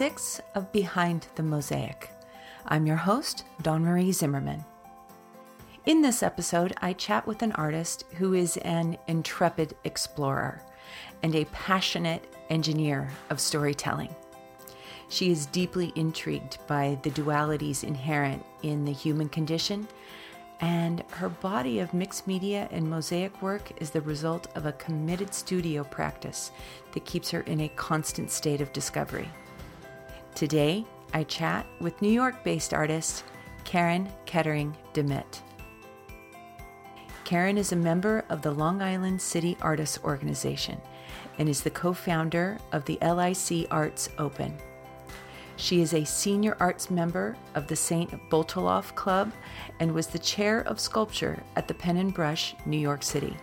six of Behind the Mosaic. I'm your host, Dawn Marie Zimmerman. In this episode, I chat with an artist who is an intrepid explorer and a passionate engineer of storytelling. She is deeply intrigued by the dualities inherent in the human condition, and her body of mixed media and mosaic work is the result of a committed studio practice that keeps her in a constant state of discovery. Today, I chat with New York based artist Karen Kettering Dimit. Karen is a member of the Long Island City Artists Organization and is the co founder of the LIC Arts Open. She is a senior arts member of the St. Botolph Club and was the chair of sculpture at the Pen and Brush, New York City.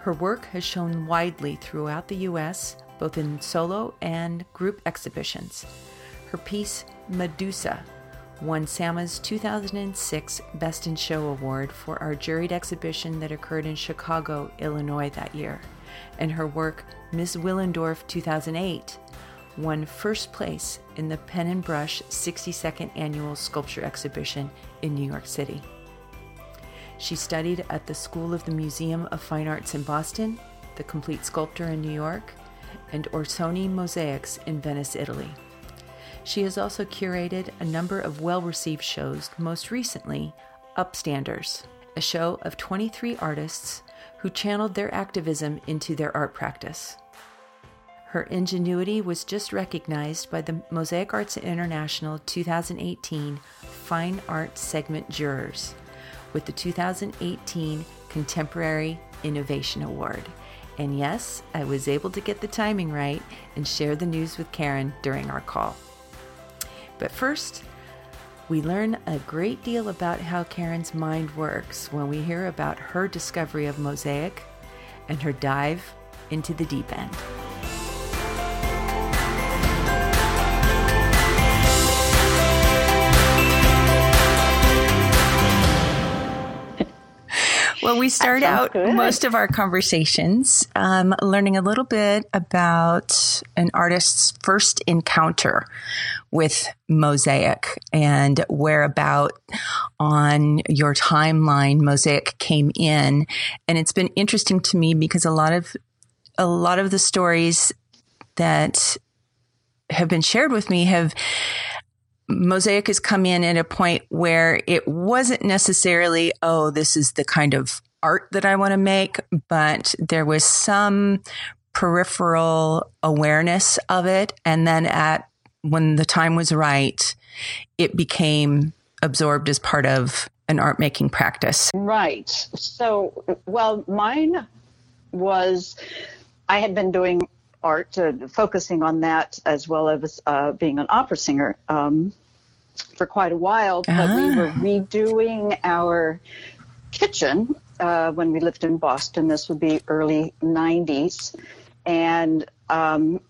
Her work has shown widely throughout the U.S., both in solo and group exhibitions. Her piece, Medusa, won SAMA's 2006 Best in Show Award for our juried exhibition that occurred in Chicago, Illinois that year. And her work, Miss Willendorf 2008, won first place in the Pen and Brush 62nd Annual Sculpture Exhibition in New York City. She studied at the School of the Museum of Fine Arts in Boston, the Complete Sculptor in New York, and Orsoni Mosaics in Venice, Italy. She has also curated a number of well received shows, most recently, Upstanders, a show of 23 artists who channeled their activism into their art practice. Her ingenuity was just recognized by the Mosaic Arts International 2018 Fine Art Segment Jurors with the 2018 Contemporary Innovation Award. And yes, I was able to get the timing right and share the news with Karen during our call. But first, we learn a great deal about how Karen's mind works when we hear about her discovery of mosaic and her dive into the deep end. Well, we start out good. most of our conversations um, learning a little bit about an artist's first encounter with Mosaic and whereabout on your timeline Mosaic came in. And it's been interesting to me because a lot of a lot of the stories that have been shared with me have Mosaic has come in at a point where it wasn't necessarily, oh, this is the kind of art that I want to make, but there was some peripheral awareness of it. And then at when the time was right, it became absorbed as part of an art making practice. Right. So, well, mine was, I had been doing art, uh, focusing on that as well as uh, being an opera singer um, for quite a while. But ah. we were redoing our kitchen uh, when we lived in Boston. This would be early 90s. And um,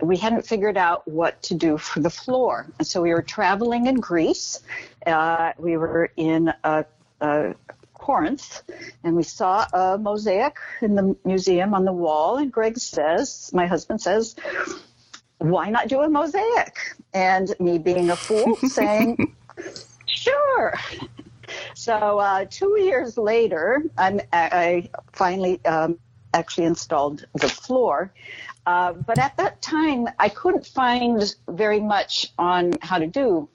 we hadn't figured out what to do for the floor. And so we were traveling in Greece. Uh, we were in a, a Corinth, and we saw a mosaic in the museum on the wall. And Greg says, my husband says, why not do a mosaic? And me being a fool saying, sure. So uh, two years later, I'm, i finally um, actually installed the floor. Uh, but at that time, I couldn't find very much on how to do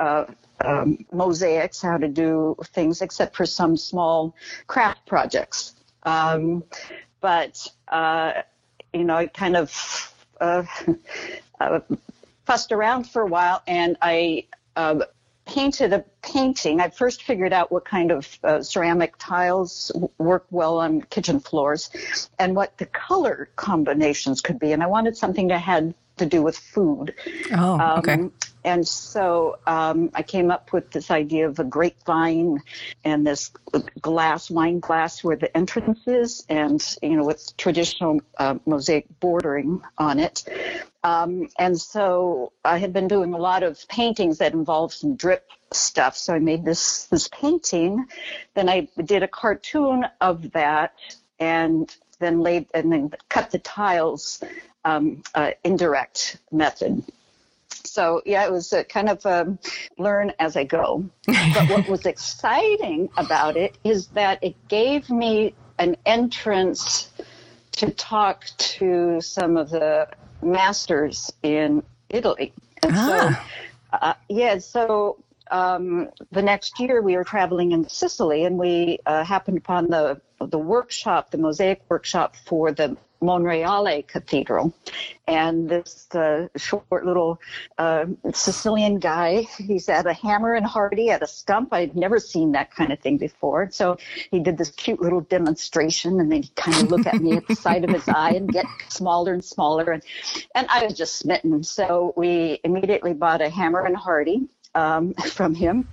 uh, um, mosaics, how to do things, except for some small craft projects. Um, but uh, you know, I kind of uh, uh, fussed around for a while, and I uh, painted a painting. I first figured out what kind of uh, ceramic tiles work well on kitchen floors and what the color combinations could be. And I wanted something that had to do with food. Oh, um, okay. And so um, I came up with this idea of a grapevine and this glass, wine glass where the entrance is, and you know with traditional uh, mosaic bordering on it. Um, and so I had been doing a lot of paintings that involved some drip stuff. So I made this this painting. Then I did a cartoon of that, and then laid and then cut the tiles um, uh, indirect method. so yeah, it was a kind of um, learn as I go. But what was exciting about it is that it gave me an entrance to talk to some of the masters in Italy. And ah. so, uh, yeah, so um, the next year we were traveling in Sicily and we uh, happened upon the the workshop, the mosaic workshop for the Monreale Cathedral. And this uh, short little uh, Sicilian guy, he's at a hammer and hardie at a stump. I'd never seen that kind of thing before. So he did this cute little demonstration and then he kind of look at me at the side of his eye and get smaller and smaller. And, and I was just smitten. So we immediately bought a hammer and hardie um, from him.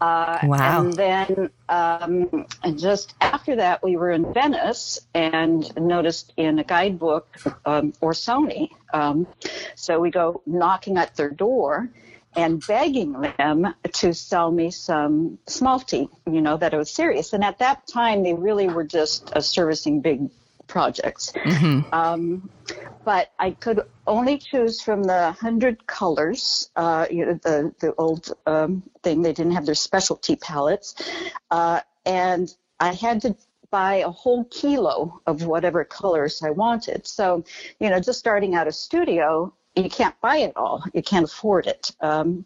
Uh, wow. And then um, and just after that, we were in Venice and noticed in a guidebook um, Orsoni. Um, so we go knocking at their door and begging them to sell me some smalti, you know, that it was serious. And at that time, they really were just uh, servicing big projects. Mm-hmm. Um, but I could only choose from the hundred colors, uh, you know, the the old um, thing. They didn't have their specialty palettes, uh, and I had to buy a whole kilo of whatever colors I wanted. So, you know, just starting out a studio, you can't buy it all. You can't afford it. Um,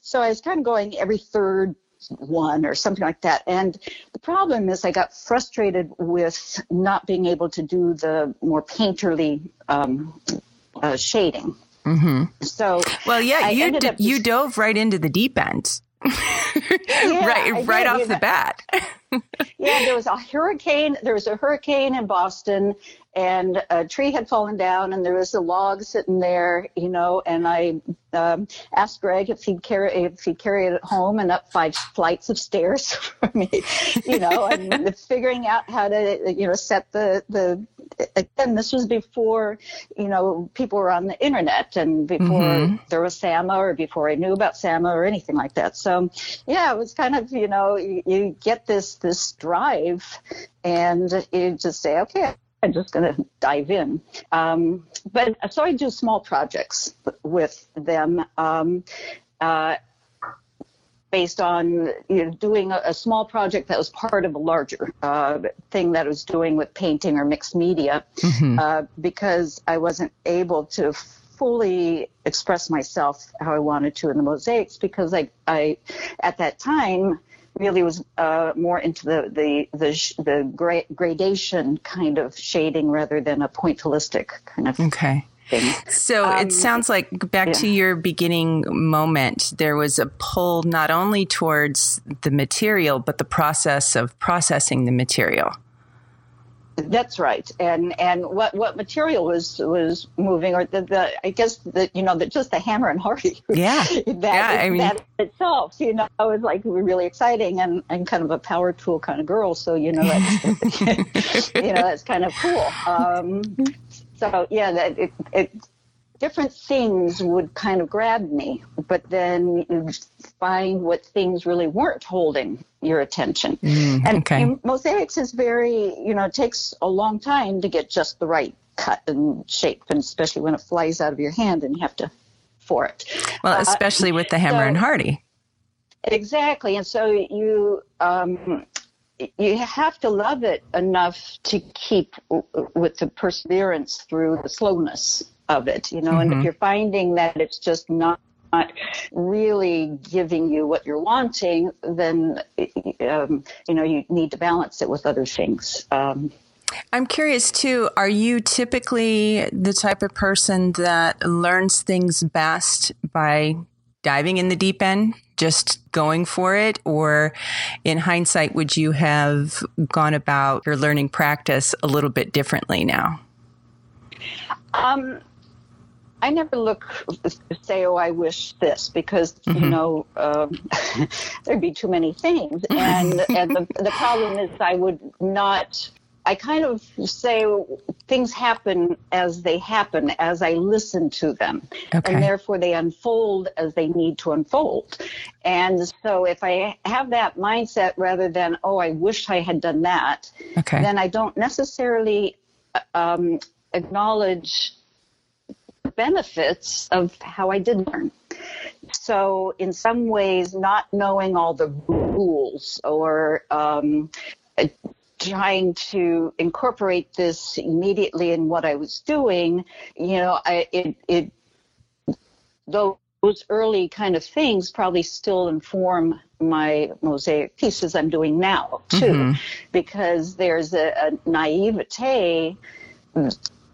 so I was kind of going every third one or something like that. And the problem is I got frustrated with not being able to do the more painterly um, uh, shading. Mm-hmm. So well, yeah, I you d- you dove right into the deep end, yeah, right right off the bat. yeah, there was a hurricane. There was a hurricane in Boston, and a tree had fallen down and there was a log sitting there, you know, and I um, asked Greg if he'd carry if he'd carry it home and up five flights of stairs for me, you know, and figuring out how to, you know, set the the again, this was before, you know, people were on the internet and before mm-hmm. there was SAMA or before I knew about SAMA or anything like that. So, yeah, it was kind of, you know, you, you get this, this drive and you just say, okay, I'm just going to dive in. Um, but so I do small projects with them. Um, uh, based on you know, doing a, a, small project that was part of a larger uh, thing that I was doing with painting or mixed media, mm-hmm. uh, because I wasn't able to fully express myself how I wanted to in the mosaics because I, I at that time really was uh, more into the the the, sh- the gra- gradation kind of shading rather than a pointillistic kind of okay. Thing. So um, it sounds like back yeah. to your beginning moment, there was a pull not only towards the material, but the process of processing the material. That's right, and and what what material was was moving, or the, the I guess the you know the, just the hammer and hardie. Yeah, that, yeah. I mean, that itself, you know, was like really exciting, and and kind of a power tool kind of girl. So you know that's you know that's kind of cool. Um, so yeah, that it, it different things would kind of grab me, but then you find what things really weren't holding your attention. Mm, and, okay. mosaics is very, you know, it takes a long time to get just the right cut and shape, and especially when it flies out of your hand and you have to for it. Well, uh, especially uh, with the hammer so, and hardie. Exactly, and so you um, you have to love it enough to keep with the perseverance through the slowness of it, you know, mm-hmm. and if mm-hmm. you're finding that it's just not not really giving you what you're wanting, then um, you know you need to balance it with other things. Um, I'm curious too. Are you typically the type of person that learns things best by diving in the deep end, just going for it, or in hindsight, would you have gone about your learning practice a little bit differently now? Um, I never look say, "Oh, I wish this," because mm-hmm. you know um, there'd be too many things, and and the the problem is I would not. I kind of say things happen as they happen, as I listen to them, okay. and therefore they unfold as they need to unfold. And so, if I have that mindset rather than "Oh, I wish I had done that," okay. then I don't necessarily um, acknowledge benefits of how I did learn. So, in some ways, not knowing all the rules or um, trying to incorporate this immediately in what I was doing, you know, I, it, it, those early kind of things probably still inform my mosaic pieces I'm doing now too, mm-hmm. because there's a, a naivete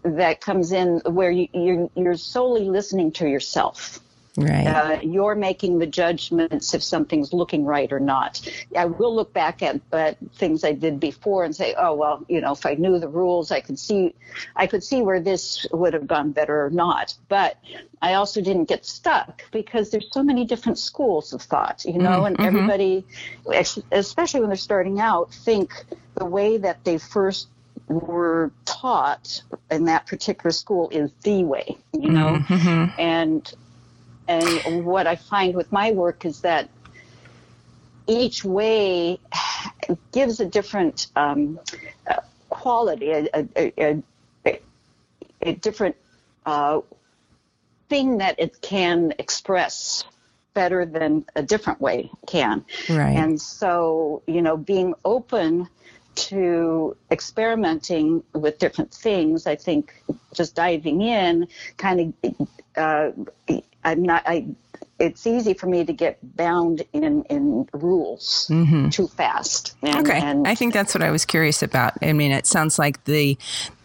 that comes in where you, you're, you're solely listening to yourself. Right. Uh, you're making the judgments if something's looking right or not. I will look back at, at things I did before and say, oh well, you know, if I knew the rules, I could see, I could see where this would have gone better or not. But I also didn't get stuck because there's so many different schools of thought, you know, mm, and mm-hmm. everybody, especially when they're starting out, think the way that they first were taught in that particular school is the way, you know, mm-hmm. and and what I find with my work is that each way gives a different um, quality, a, a, a, a different uh, thing that it can express better than a different way can. Right. And so, you know, being open to experimenting with different things, I think just diving in kind of uh, I'm not. I. It's easy for me to get bound in in rules mm-hmm. too fast. And, okay, and, I think that's what I was curious about. I mean, it sounds like the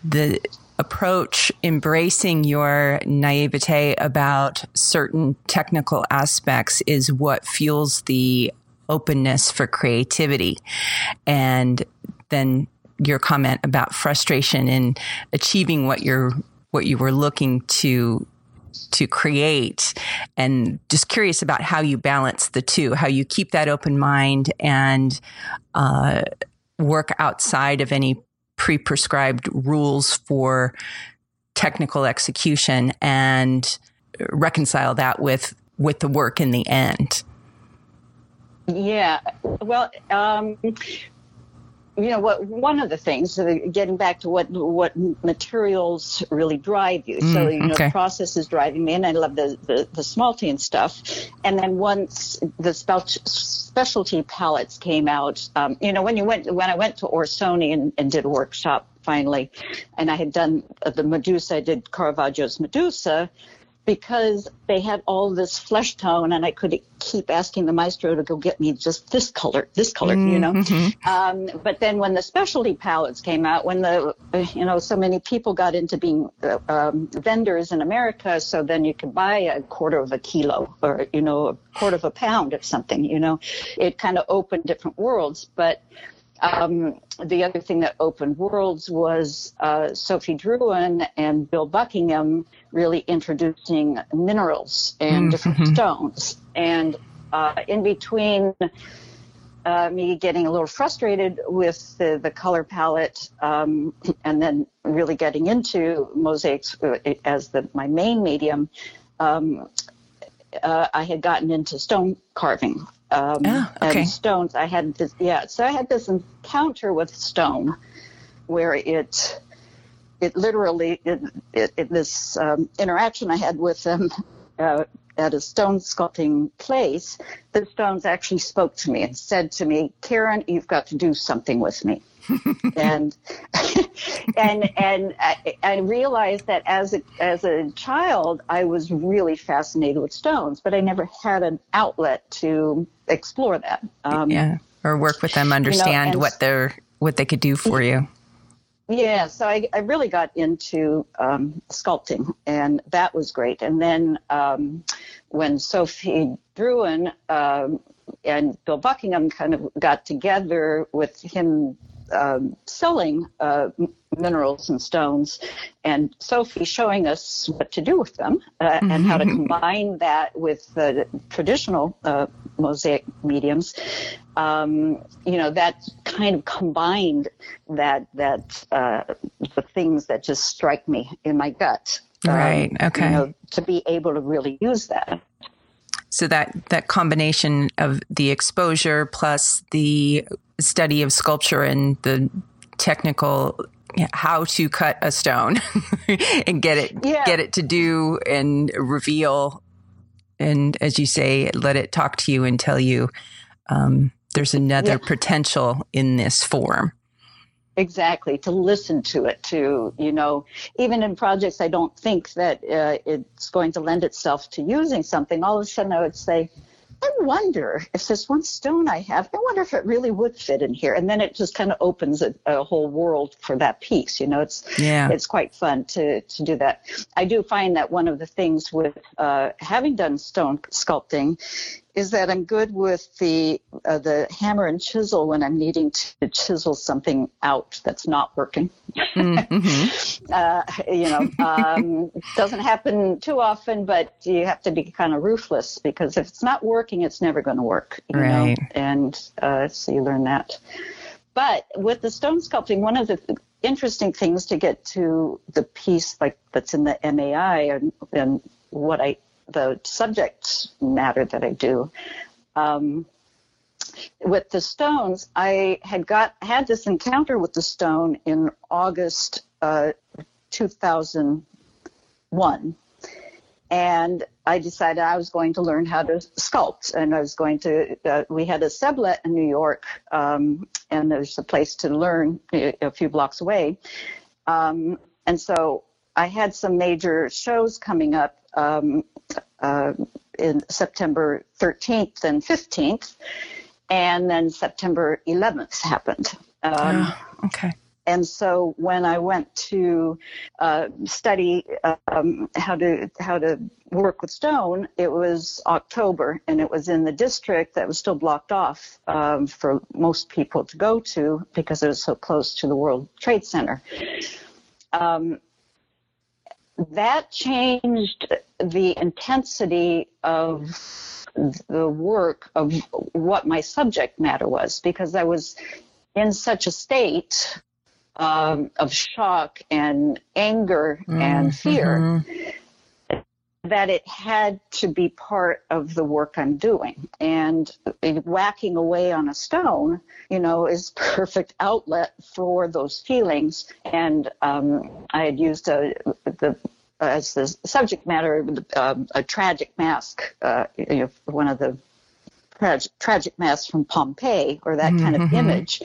the approach embracing your naivete about certain technical aspects is what fuels the openness for creativity and then your comment about frustration in achieving what you're what you were looking to to create and just curious about how you balance the two, how you keep that open mind and uh, work outside of any pre prescribed rules for technical execution and reconcile that with with the work in the end. Yeah, well, um, you know what one of the things uh, getting back to what what materials really drive you mm, so you know okay. process is driving me and i love the the, the smalting stuff and then once the specialty palettes came out um, you know when you went when i went to orsoni and, and did a workshop finally and i had done the medusa i did caravaggio's medusa because they had all this flesh tone and I could keep asking the maestro to go get me just this color, this color, mm-hmm. you know. Mm-hmm. Um, but then when the specialty palettes came out, when the, you know, so many people got into being uh, um, vendors in America, so then you could buy a quarter of a kilo or, you know, a quarter of a pound of something, you know, it kind of opened different worlds. But um, the other thing that opened worlds was uh, Sophie Drouin and Bill Buckingham really introducing minerals and mm, different mm-hmm. stones. And uh, in between uh, me getting a little frustrated with the, the color palette um, and then really getting into mosaics uh, as the, my main medium, um, uh, I had gotten into stone carving um, oh, okay. and stones. I had this, yeah. So I had this encounter with stone, where it, it literally, it, it, it this um, interaction I had with them uh, at a stone sculpting place. The stones actually spoke to me and said to me, "Karen, you've got to do something with me." and and and I, I, realized that as a as a child, I was really fascinated with stones, but I never had an outlet to explore that. Um, yeah, or work with them, understand you know, what they're what they could do for you. Yeah, so I, I really got into um, sculpting, and that was great. And then um, when Sophie Drouin um, and Bill Buckingham kind of got together with him um, selling uh, minerals and stones, and Sophie showing us what to do with them uh, mm-hmm. and how to mm-hmm. combine that with the traditional uh, mosaic mediums. Um, you know, that kind of combined that that uh, the things that just strike me in my gut. Um, right. Okay. You know, to be able to really use that. So that that combination of the exposure plus the study of sculpture and the technical how to cut a stone and get it yeah. get it to do and reveal and as you say let it talk to you and tell you um, there's another yeah. potential in this form exactly to listen to it to you know even in projects i don't think that uh, it's going to lend itself to using something all of a sudden i would say I wonder if this one stone I have, I wonder if it really would fit in here. And then it just kind of opens a, a whole world for that piece. You know, it's yeah. it's quite fun to to do that. I do find that one of the things with uh, having done stone sculpting is that I'm good with the uh, the hammer and chisel when I'm needing to chisel something out that's not working. Mm-hmm. uh, you know, um, doesn't happen too often, but you have to be kind of ruthless because if it's not working, it's never going to work. You right. know, and uh, so you learn that. But with the stone sculpting, one of the interesting things to get to the piece like that's in the MAI and, and what I the subject matter that I do. Um, with the stones, I had got had this encounter with the stone in August uh, 2001, and I decided I was going to learn how to sculpt, and I was going to. Uh, we had a sublet in New York, um, and there's a place to learn a few blocks away, um, and so I had some major shows coming up um, uh, in September 13th and 15th, and then September 11th happened. Um, oh, okay. And so when I went to uh, study um, how to how to work with stone, it was October, and it was in the district that was still blocked off um, for most people to go to because it was so close to the World Trade Center. Um, that changed the intensity of the work of what my subject matter was because I was in such a state um, of shock and anger mm, and fear mm-hmm. That it had to be part of the work I'm doing. And whacking away on a stone, you know, is perfect outlet for those feelings. And um, I had used a, the as the subject matter, um, a tragic mask, uh, you know, one of the tragic, tragic masks from Pompeii, or that kind mm-hmm. of image.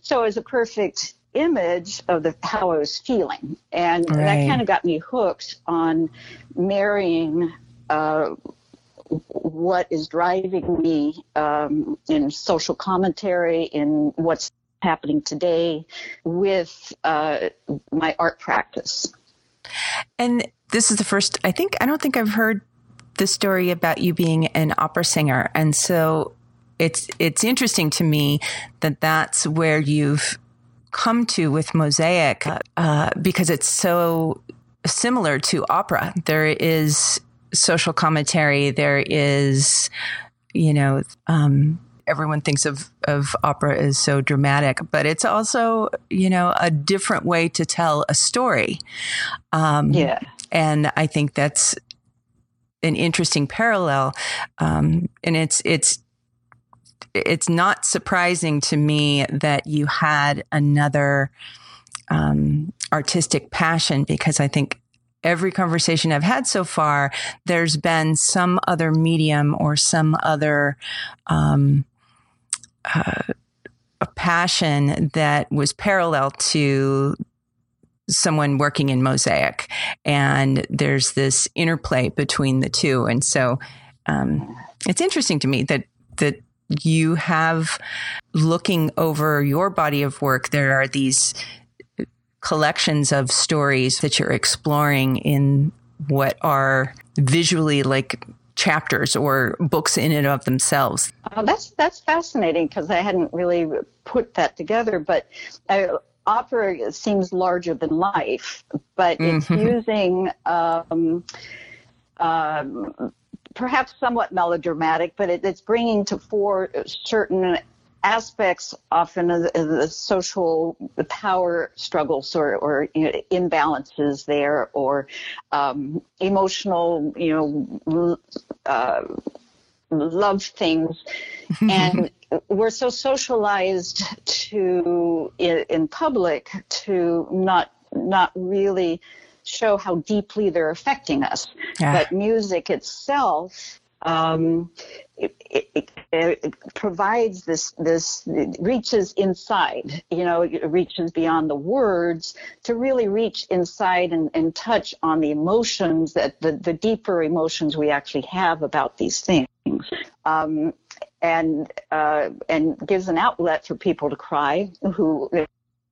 So it was a perfect image of the how I was feeling, and right. that kind of got me hooked on marrying. Uh, what is driving me um, in social commentary, in what's happening today with uh, my art practice. And this is the first, I think, I don't think I've heard the story about you being an opera singer. And so it's, it's interesting to me that that's where you've come to with Mosaic, uh, because it's so similar to opera. There is social commentary. There is, you know, um, everyone thinks of, of opera as so dramatic, but it's also, you know, a different way to tell a story. Um, yeah. And I think that's an interesting parallel. Um, and it's, it's, it's not surprising to me that you had another um, artistic passion because I think every conversation I've had so far, there's been some other medium or some other um, uh, a passion that was parallel to someone working in mosaic. And there's this interplay between the two. And so um, it's interesting to me that that you have looking over your body of work there are these collections of stories that you're exploring in what are visually like chapters or books in and of themselves. Uh, that's that's fascinating because I hadn't really put that together. But uh, opera seems larger than life, but it's mm-hmm. using. Um, um, perhaps somewhat melodramatic, but it, it's bringing to fore certain aspects often of the, of the social power struggles or, or you know, imbalances there or um, emotional, you know, uh, love things. and we're so socialized to in, in public to not not really show how deeply they're affecting us. Yeah. But music itself um, it, it, it, provides this this reaches inside you know it reaches beyond the words to really reach inside and, and touch on the emotions that the, the deeper emotions we actually have about these things um, and uh, and gives an outlet for people to cry who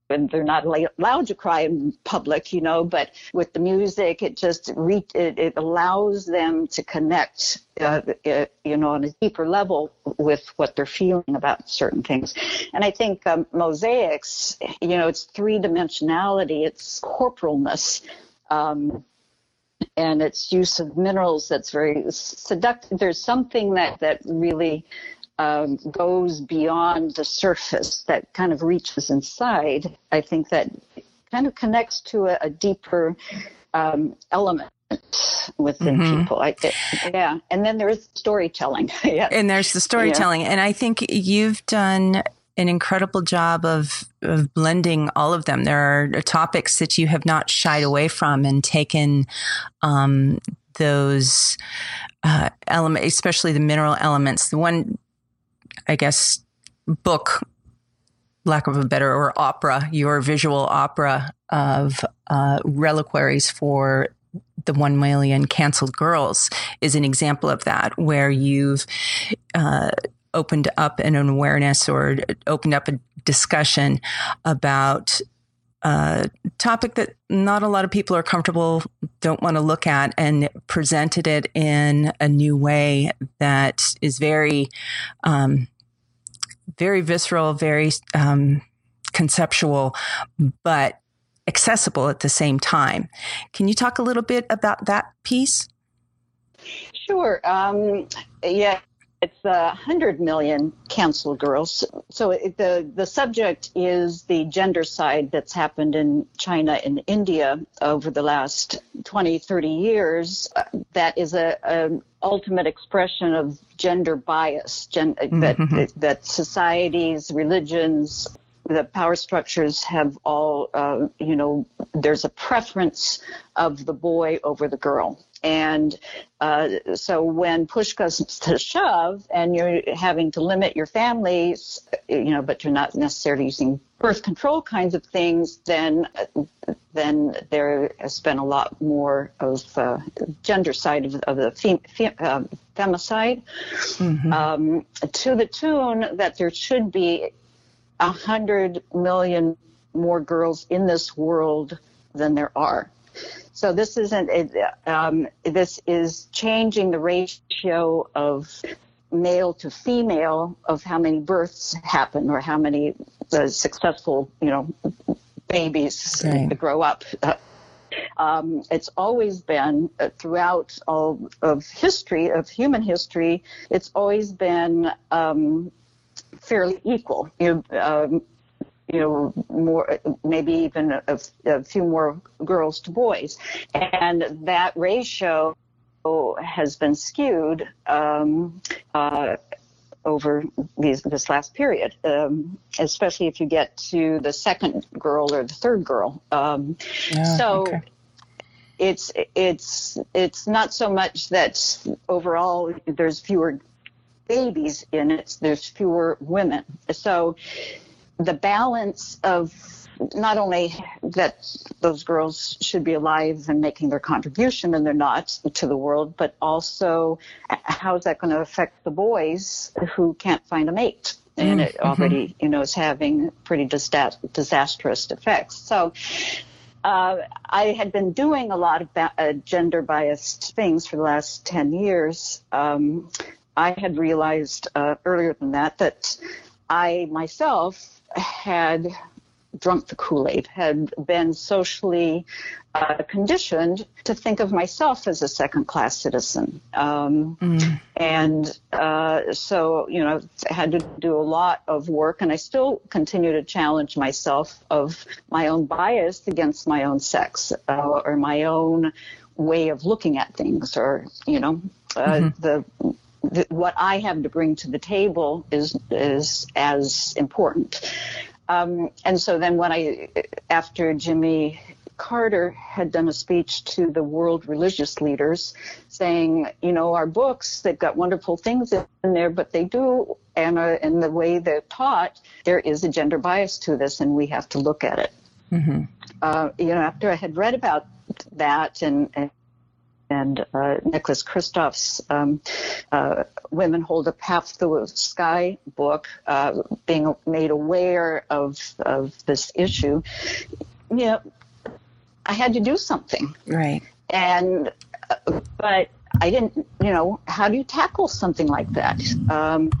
and they're not allowed to cry in public, you know, but with the music, it just re- it, it allows them to connect, uh, uh, you know, on a deeper level with what they're feeling about certain things. And I think um, mosaics, you know, it's three dimensionality, it's corporalness. Um, and its use of minerals that's very seductive. There's something that, that really um, goes beyond the surface, that kind of reaches inside, I think that kind of connects to a, a deeper um, element within mm-hmm. people. I, it, yeah, and then there's storytelling. yeah. And there's the storytelling, yeah. and I think you've done an incredible job of of blending all of them. There are topics that you have not shied away from and taken um, those uh, elements, especially the mineral elements. The one I guess, book, lack of a better, or opera, your visual opera of uh, reliquaries for the 1 million canceled girls is an example of that, where you've uh, opened up an awareness or opened up a discussion about a topic that not a lot of people are comfortable, don't want to look at, and presented it in a new way that is very um, very visceral, very um, conceptual, but accessible at the same time. Can you talk a little bit about that piece? Sure. Um, yeah, it's a hundred million canceled girls. So it, the the subject is the gendercide that's happened in China and India over the last 20, 30 years. That is a, a ultimate expression of gender bias gen, mm-hmm. that that societies, religions, the power structures have all, uh, you know, there's a preference of the boy over the girl. And uh, so when push comes to shove and you're having to limit your families, you know, but you're not necessarily using birth control kinds of things, then then there has been a lot more of uh, gendercide of, of the fem, fem, uh, femicide mm-hmm. um, to the tune that there should be a hundred million more girls in this world than there are. So this isn't. Um, this is changing the ratio of male to female of how many births happen or how many uh, successful, you know, babies okay. grow up. Uh, um, it's always been uh, throughout all of history of human history. It's always been um, fairly equal. You, um, you know, more, maybe even a, a, few more girls to boys. And that ratio has been skewed um, uh, over these, this last period, um, especially if you get to the second girl or the third girl. Um, oh, so okay. it's it's it's not so much that overall there's fewer babies in it, there's fewer women. So the balance of not only that those girls should be alive and making their contribution and they're not to the world, but also how is that going to affect the boys who can't find a mate? And it mm-hmm. already, you know, is having pretty disastrous effects. So, uh, I had been doing a lot of ba- uh, gender biased things for the last 10 years. Um, I had realized uh, earlier than that that I myself had drunk the Kool Aid, had been socially uh, conditioned to think of myself as a second class citizen. Um, mm. And uh, so, you know, I had to do a lot of work, and I still continue to challenge myself of my own bias against my own sex uh, or my own way of looking at things, or, you know, uh, mm-hmm. the th- what I have to bring to the table is is as important. Um, and so then when I, after Jimmy Carter had done a speech to the world religious leaders saying, you know, our books, they've got wonderful things in there, but they do, and uh, in the way they're taught, there is a gender bias to this, and we have to look at it. Mm-hmm. Uh, you know, after I had read about that and, and uh, Nicholas Kristof's um, uh, Women Hold Up Half the Sky book, uh, being made aware of, of this issue, you know, I had to do something. Right. And, uh, but I didn't, you know, how do you tackle something like that? Um,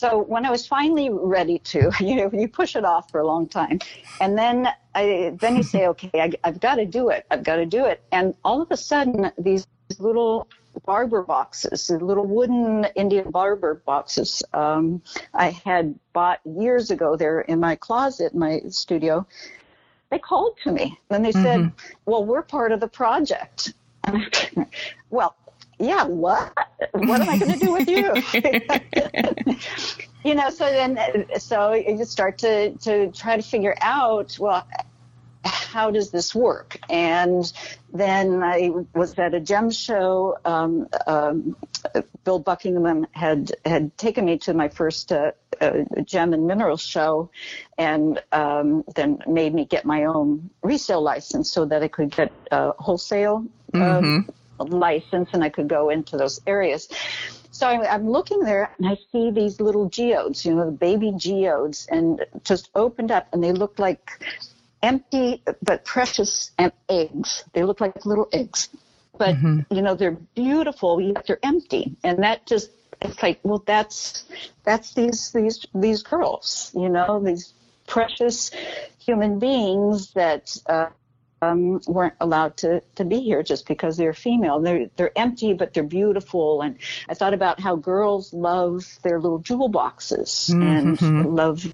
so when I was finally ready to, you know, you push it off for a long time, and then I, then you say, okay, I, I've got to do it. I've got to do it. And all of a sudden, these little barber boxes, little wooden Indian barber boxes, um, I had bought years ago. They're in my closet, in my studio. They called to me and they said, mm-hmm. "Well, we're part of the project." well, yeah, what? What am I going to do with you? you know, so then, so you start to, to try to figure out, well, how does this work? And then I was at a gem show. Um, um, Bill Buckingham had had taken me to my first uh, uh, gem and mineral show, and um, then made me get my own resale license so that I could get a wholesale mm-hmm license and I could go into those areas. So I'm looking there and I see these little geodes, you know, the baby geodes, and just opened up and they look like empty but precious eggs. They look like little eggs. But, mm-hmm. you know, they're beautiful, yet they're empty. And that just, it's like, well, that's, that's these, these, these girls, you know, these precious human beings that, uh, um, weren't allowed to, to be here just because they're female. They're they're empty, but they're beautiful. And I thought about how girls love their little jewel boxes mm-hmm. and love,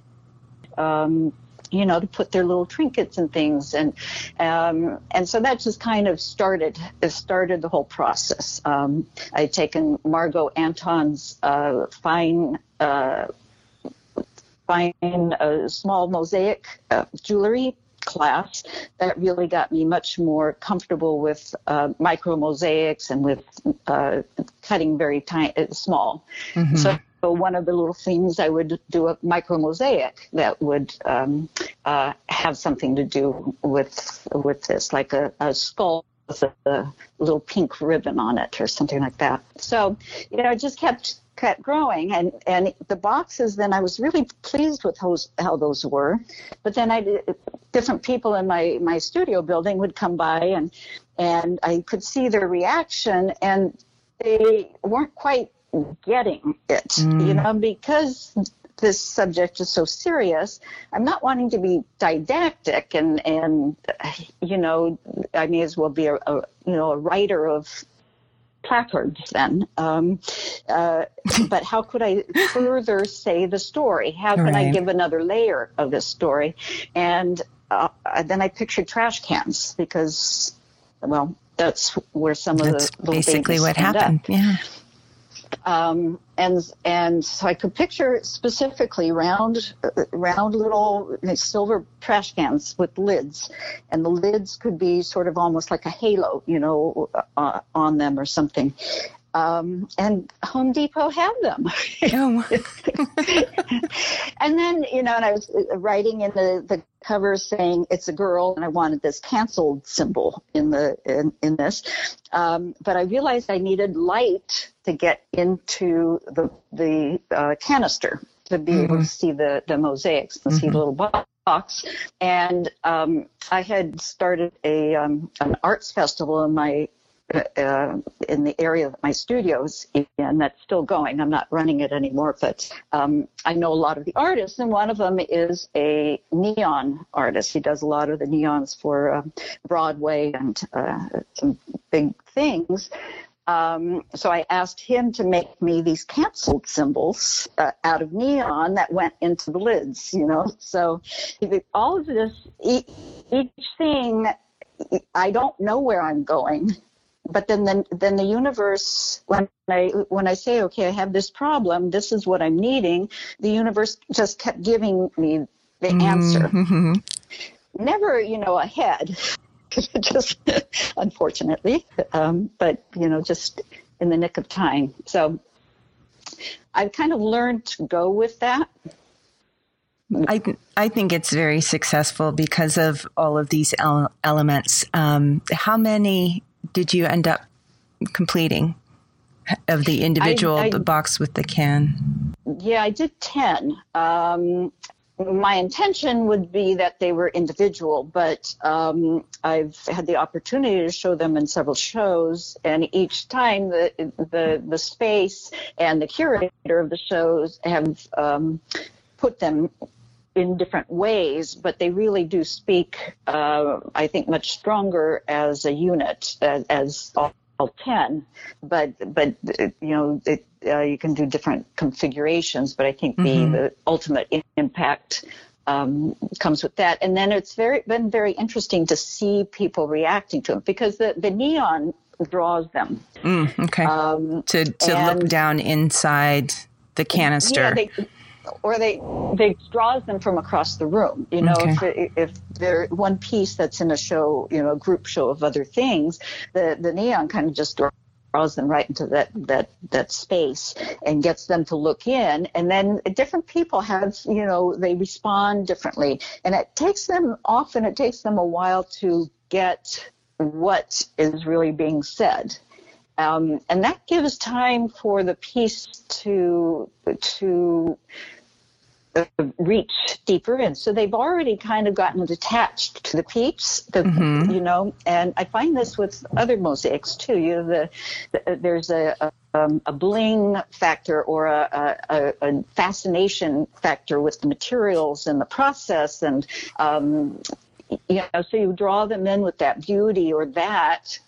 um, you know, to put their little trinkets and things. And um, and so that just kind of started started the whole process. Um, I'd taken Margo Anton's uh, fine. Uh, fine uh, small mosaic uh, jewelry class that really got me much more comfortable with uh, micro mosaics and with uh, cutting very tiny, uh, small. Mm-hmm. So one of the little things I would do a micro mosaic that would um, uh, have something to do with with this, like a, a skull with a, a, little pink ribbon on it or something like that. So, you know, I just kept kept growing and and the boxes then I was really pleased with those how those were but then I different people in my my studio building would come by and and I could see their reaction and they weren't quite getting it mm. you know because this subject is so serious i'm not wanting to be didactic and and you know i may as well be a, a you know a writer of placards then. Um, uh, but how could I further say the story? How can right. I give another layer of this story? And uh, then I pictured trash cans because, well, that's where some that's of the basically what happened. Up. Yeah. Um, and and so I could picture specifically round round little silver trash cans with lids, and the lids could be sort of almost like a halo, you know, uh, on them or something. Um, and Home Depot had them. Oh. and then, you know, and I was writing in the, the cover saying it's a girl, and I wanted this canceled symbol in the in, in this. Um, but I realized I needed light to get into the the uh, canister to be mm-hmm. able to mm-hmm. see the the mosaics and mm-hmm. see the little box. And um, I had started a um, an arts festival in my uh, in the area of my studios, and that's still going. I'm not running it anymore, but um, I know a lot of the artists, and one of them is a neon artist. He does a lot of the neons for um, Broadway and uh, some big things. Um, so I asked him to make me these canceled symbols uh, out of neon that went into the lids, you know. So all of this, each thing, I don't know where I'm going but then, then then the universe when I when I say okay I have this problem this is what I'm needing the universe just kept giving me the answer mm-hmm. never you know ahead just unfortunately um, but you know just in the nick of time so I've kind of learned to go with that I I think it's very successful because of all of these el- elements. Um, how many did you end up completing of the individual I, I, box with the can? Yeah, I did ten. Um, my intention would be that they were individual, but um, I've had the opportunity to show them in several shows, and each time the the the space and the curator of the shows have um, put them in different ways, but they really do speak, uh, I think, much stronger as a unit, as, as all, all, 10. But, but you know, it, uh, you can do different configurations, but I think mm-hmm. the, the ultimate impact um, comes with that. And then it's very been very interesting to see people reacting to it because the, the neon draws them. Mm, okay. Um, to to and, look down inside the canister. Yeah, they, or they they draws them from across the room. You know, okay. if if they're one piece that's in a show, you know, a group show of other things, the the neon kind of just draws them right into that that that space and gets them to look in. And then different people have, you know, they respond differently, and it takes them often it takes them a while to get what is really being said. Um, and that gives time for the piece to to reach deeper in. So they've already kind of gotten attached to the peeps, the, mm-hmm. you know, and I find this with other mosaics too. You know, the, the there's a, a, um, a, bling factor or a, a, a, fascination factor with the materials and the process and, um, you know, so you draw them in with that beauty or that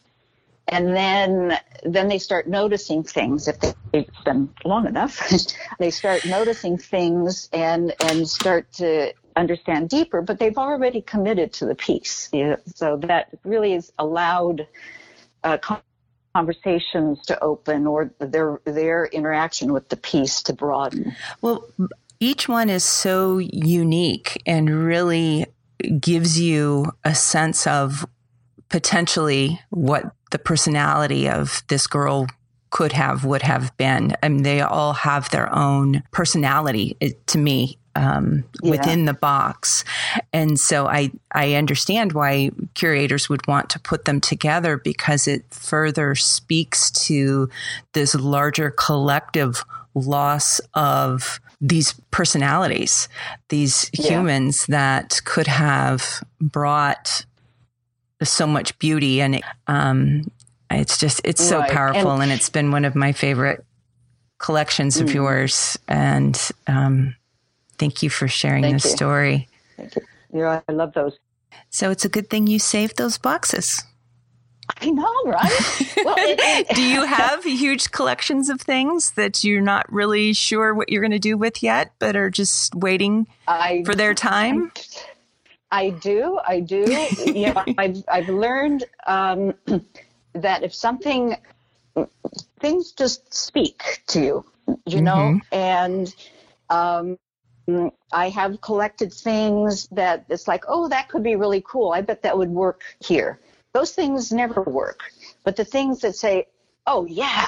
and then then they start noticing things. If they've been long enough they start noticing things and and start to understand deeper but they've already committed to the piece. You know, so that really is allowed uh, conversations to open or their their interaction with the piece to broaden. Well each one is so unique and really gives you a sense of potentially what the personality of this girl could have, would have been. I mean, they all have their own personality to me um, yeah. within the box. And so I, I understand why curators would want to put them together because it further speaks to this larger collective loss of these personalities, these yeah. humans that could have brought so much beauty and um, it's just it's so right. powerful and, and, it's been one of my favorite collections of mm. yours and um, thank you for sharing thank this you. story thank you yeah i love those so it's a good thing you saved those boxes I know, right? Well, it, it, do you have huge collections of things that you're not really sure what you're going to do with yet, but are just waiting I, for their time? I, I do. I do. you know, I've, I've learned um, that if something, things just speak to you, you know, mm-hmm. and um, I have collected things that it's like, oh, that could be really cool. I bet that would work here. Those things never work. But the things that say, oh, yeah,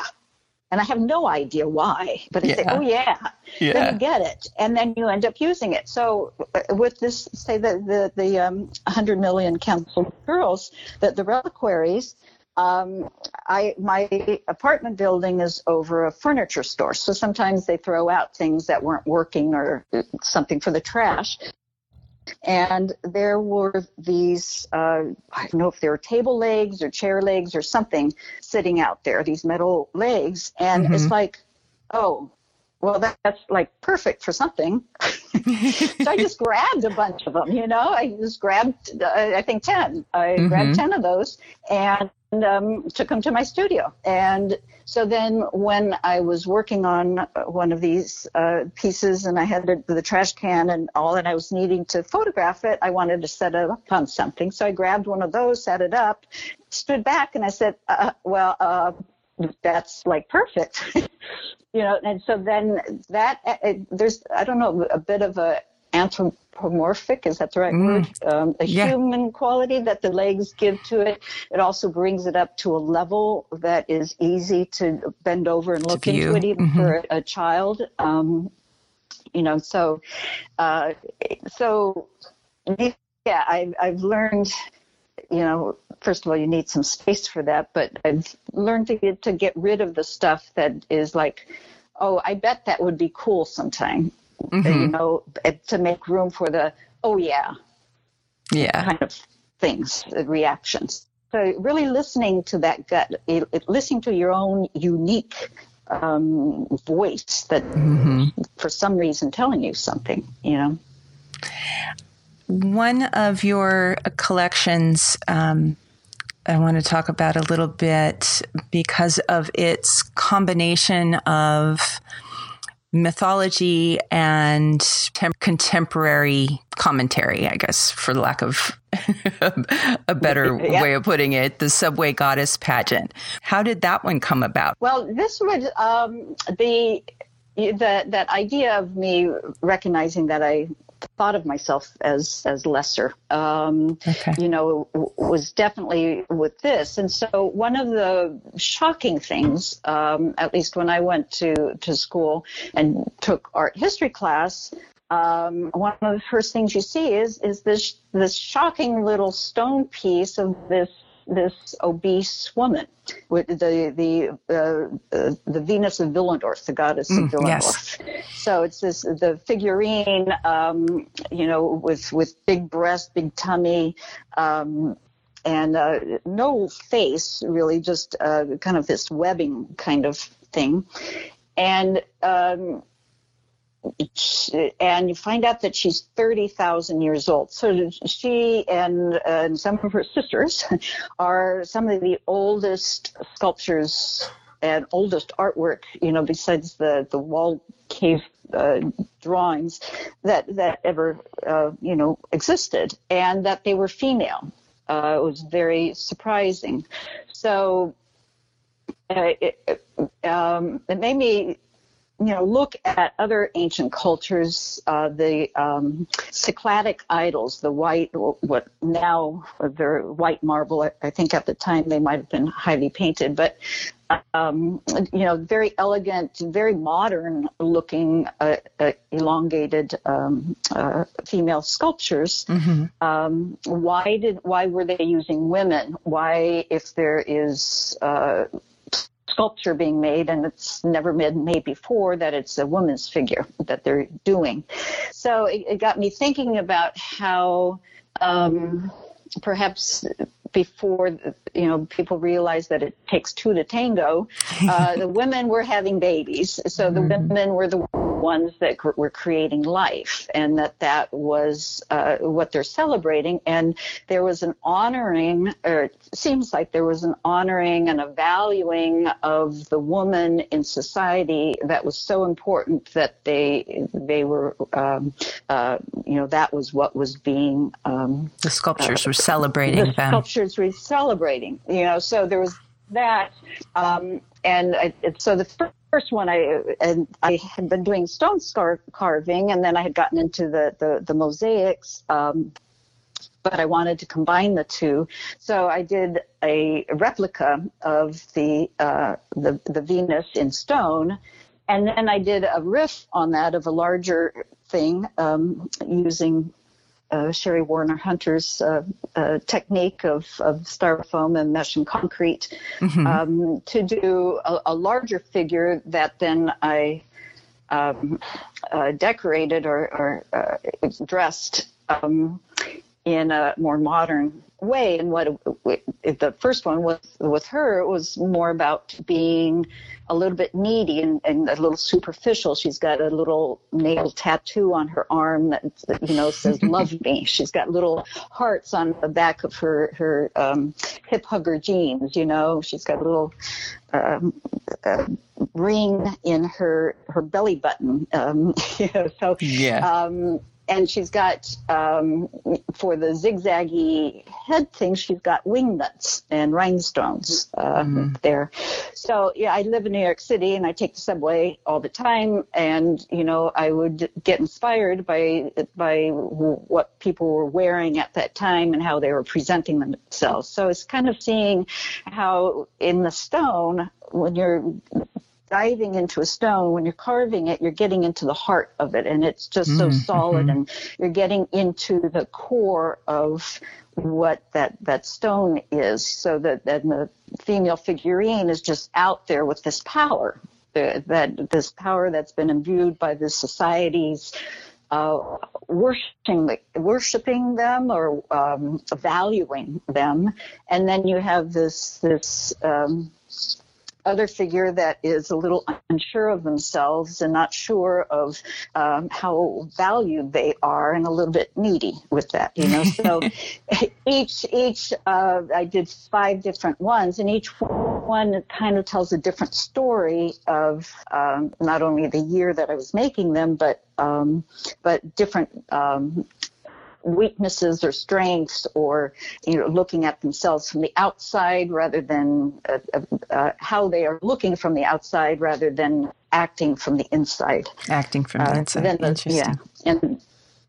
and I have no idea why, but I yeah. say, oh yeah. yeah, then you get it, and then you end up using it. So uh, with this, say the the the um, 100 million council girls, that the reliquaries. Um, I my apartment building is over a furniture store, so sometimes they throw out things that weren't working or something for the trash and there were these uh, I don't know if they were table legs or chair legs or something sitting out there, these metal legs, and mm-hmm. it's like, oh, well that, that's like perfect for something. so I just grabbed a bunch of them, you know. I just grabbed, uh, I think ten. I mm-hmm. grabbed ten of those and um, took them to my studio and so then, when I was working on one of these uh, pieces and I had the, the, trash can and all, and I was needing to photograph it, I wanted to set it up on something. So I grabbed one of those, set it up, stood back and I said, uh, well, uh, that's like perfect. you know, and so then that, uh, there's, I don't know, a bit of a anthropomorphic is that the right mm. word um, a yeah. human quality that the legs give to it it also brings it up to a level that is easy to bend over and look into it even mm-hmm. for a, a child um, you know so uh, so yeah I, i've learned you know first of all you need some space for that but i've learned to get to get rid of the stuff that is like oh i bet that would be cool sometime mm-hmm. you know to make room for the oh yeah yeah kind of things reactions so really listening to that gut listening to your own unique um, voice that mm-hmm. for some reason telling you something, you know. One of your collections um, I want to talk about a little bit because of its combination of mythology and tem- contemporary commentary, I guess, for lack of a better yeah. way of putting it, the Subway Goddess pageant. How did that one come about? Well, this would um, the the that idea of me recognizing that I thought of myself as as lesser. Um, okay. You know, w- was definitely with this, and so one of the shocking things, um, at least when I went to to school and took art history class, um, one of the first things you see is is this this shocking little stone piece of this this obese woman with the the uh, uh, the Venus of Willendorf, the goddess mm, of Willendorf. Yes. So it's this the figurine, um, you know, with with big breast, big tummy. Um, and uh, no face, really, just uh, kind of this webbing kind of thing. And um, and you find out that she's 30,000 years old. So she and, and some of her sisters are some of the oldest sculptures and oldest artwork, you know, besides the, the wall cave uh, drawings that, that ever, uh, you know, existed and that they were female. Uh, it was very surprising. So uh, it, um, it made me you know, look at other ancient cultures, uh, the um, Cycladic idols, the white, what now they're white marble. I think at the time they might have been highly painted, but um, you know, very elegant, very modern looking, uh, uh, elongated um, uh, female sculptures. Mm-hmm. Um, why did why were they using women? Why, if there is uh, sculpture being made and it's never been made before that it's a woman's figure that they're doing. So it, it got me thinking about how um, perhaps before you know people realized that it takes two to tango uh, the women were having babies so the mm-hmm. women were the ones that cr- were creating life, and that that was uh, what they're celebrating. And there was an honoring, or it seems like there was an honoring and a valuing of the woman in society that was so important that they they were, um, uh, you know, that was what was being. Um, the sculptures uh, were celebrating the them. Sculptures were celebrating, you know. So there was that. Um, and I, so the first one I and I had been doing stone scar- carving, and then I had gotten into the the, the mosaics. Um, but I wanted to combine the two, so I did a replica of the uh, the, the Venus in stone, and then I did a riff on that of a larger thing um, using uh, Sherri Warner Hunter's uh, uh, technique of, of styrofoam and mesh and concrete mm-hmm. um, to do a, a, larger figure that then I um, uh, decorated or, or uh, dressed um, in a more modern way. And what the first one was with her, it was more about being a little bit needy and, and, a little superficial. She's got a little nail tattoo on her arm that, you know says "Love me." She's got little hearts on the back of her her um, hip hugger jeans. You know, she's got a little um, uh, ring in her her belly button. Um, you know, so yeah. Um, and she's got um, for the zigzaggy head thing, she's got wing nuts and rhinestones uh, mm-hmm. there. So yeah, I live in New York City, and I take the subway all the time, and you know, I would get inspired by by what people were wearing at that time and how they were presenting themselves. So it's kind of seeing how in the stone when you're diving into a stone, when you're carving it, you're getting into the heart of it, and it's just so mm-hmm. solid, mm-hmm. and you're getting into the core of what that that stone is. So that then the female figurine is just out there with this power, the, that this power that's been imbued by the society's uh, worshiping worshiping them or um, valuing them, and then you have this this um, other figure that is a little unsure of themselves and not sure of um, how valued they are and a little bit needy with that you know? So each each uh, i did five different ones and each one kind of tells a different story of um, not only the year that i was making them but um, but different um, weaknesses or strengths or you know looking at themselves from the outside rather than uh, uh, uh, how they are looking from the outside rather than acting from the inside. Acting from the uh, inside. then the, Interesting. yeah and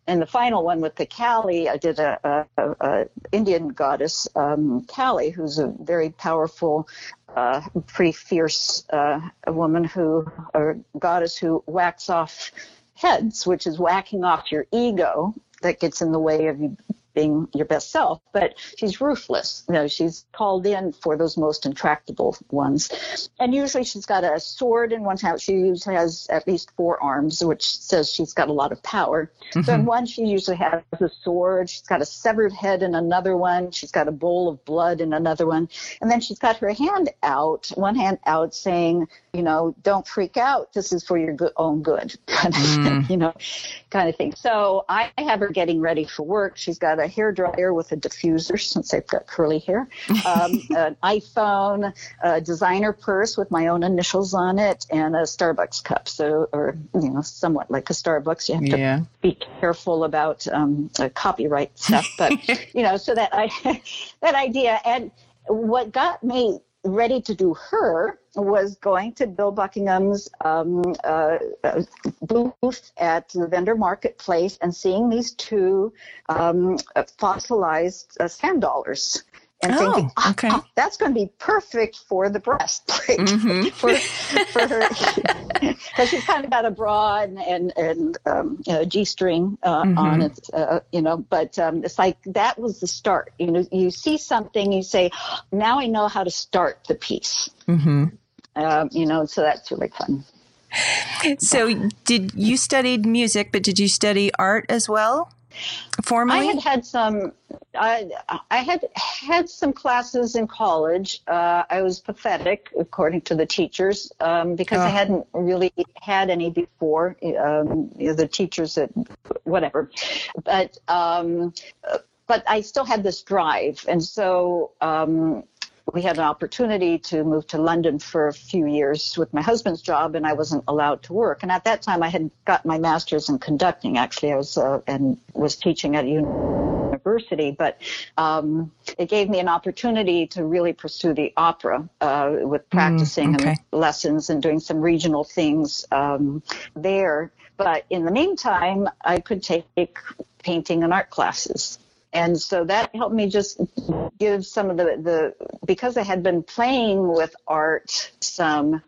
and the final one with the Kali, I did a, a, a Indian goddess, um, Kali, who's a very powerful, uh, pretty fierce uh, woman who, or goddess who whacks off heads, which is whacking off your ego that gets in the way of you being your best self, but she's ruthless. You know, she's called in for those most intractable ones. And usually she's got a sword in one hand. She usually has at least four arms, which says she's got a lot of power. Mm-hmm. So in one, she usually has a sword. She's got a severed head in another one. She's got a bowl of blood in another one. And then she's got her hand out, one hand out saying, you know, don't freak out. This is for your good, own good, mm. you know, kind of thing. So I have her getting ready for work. She's got a hair dryer with a diffuser since I've got curly hair, um, an iPhone, a designer purse with my own initials on it, and a Starbucks cup. So, or you know, somewhat like a Starbucks. You have to yeah. be careful about um, copyright stuff, but you know, so that I that idea and what got me ready to do her was going to Bill Buckingham's um, uh, booth at the vendor marketplace and seeing these two um, fossilized uh, sand dollars and oh, thinking, oh, okay. Oh, that's going to be perfect for the breastplate mm-hmm. for, for her, because she's kind of got a bra and and, and um, you know, g-string uh, mm-hmm. on it, uh, you know. But um, it's like that was the start. You know, you see something, you say, now I know how to start the piece. Mm-hmm. Um, you know, so that's really fun. So, did you studied music, but did you study art as well? Formally, I had had some. I, I had had some classes in college. Uh, I was pathetic, according to the teachers, um, because oh. I hadn't really had any before. Um, you know, the teachers at whatever, but um, but I still had this drive, and so um, we had an opportunity to move to London for a few years with my husband's job, and I wasn't allowed to work. And at that time, I had got my master's in conducting. Actually, I was uh, and was teaching at a university, but um, it gave me an opportunity to really pursue the opera uh, with mm, practicing mm, okay. and lessons and doing some regional things um, there. But in the meantime, I could take painting and art classes and so that helped me just give some of the the because I had been playing with art some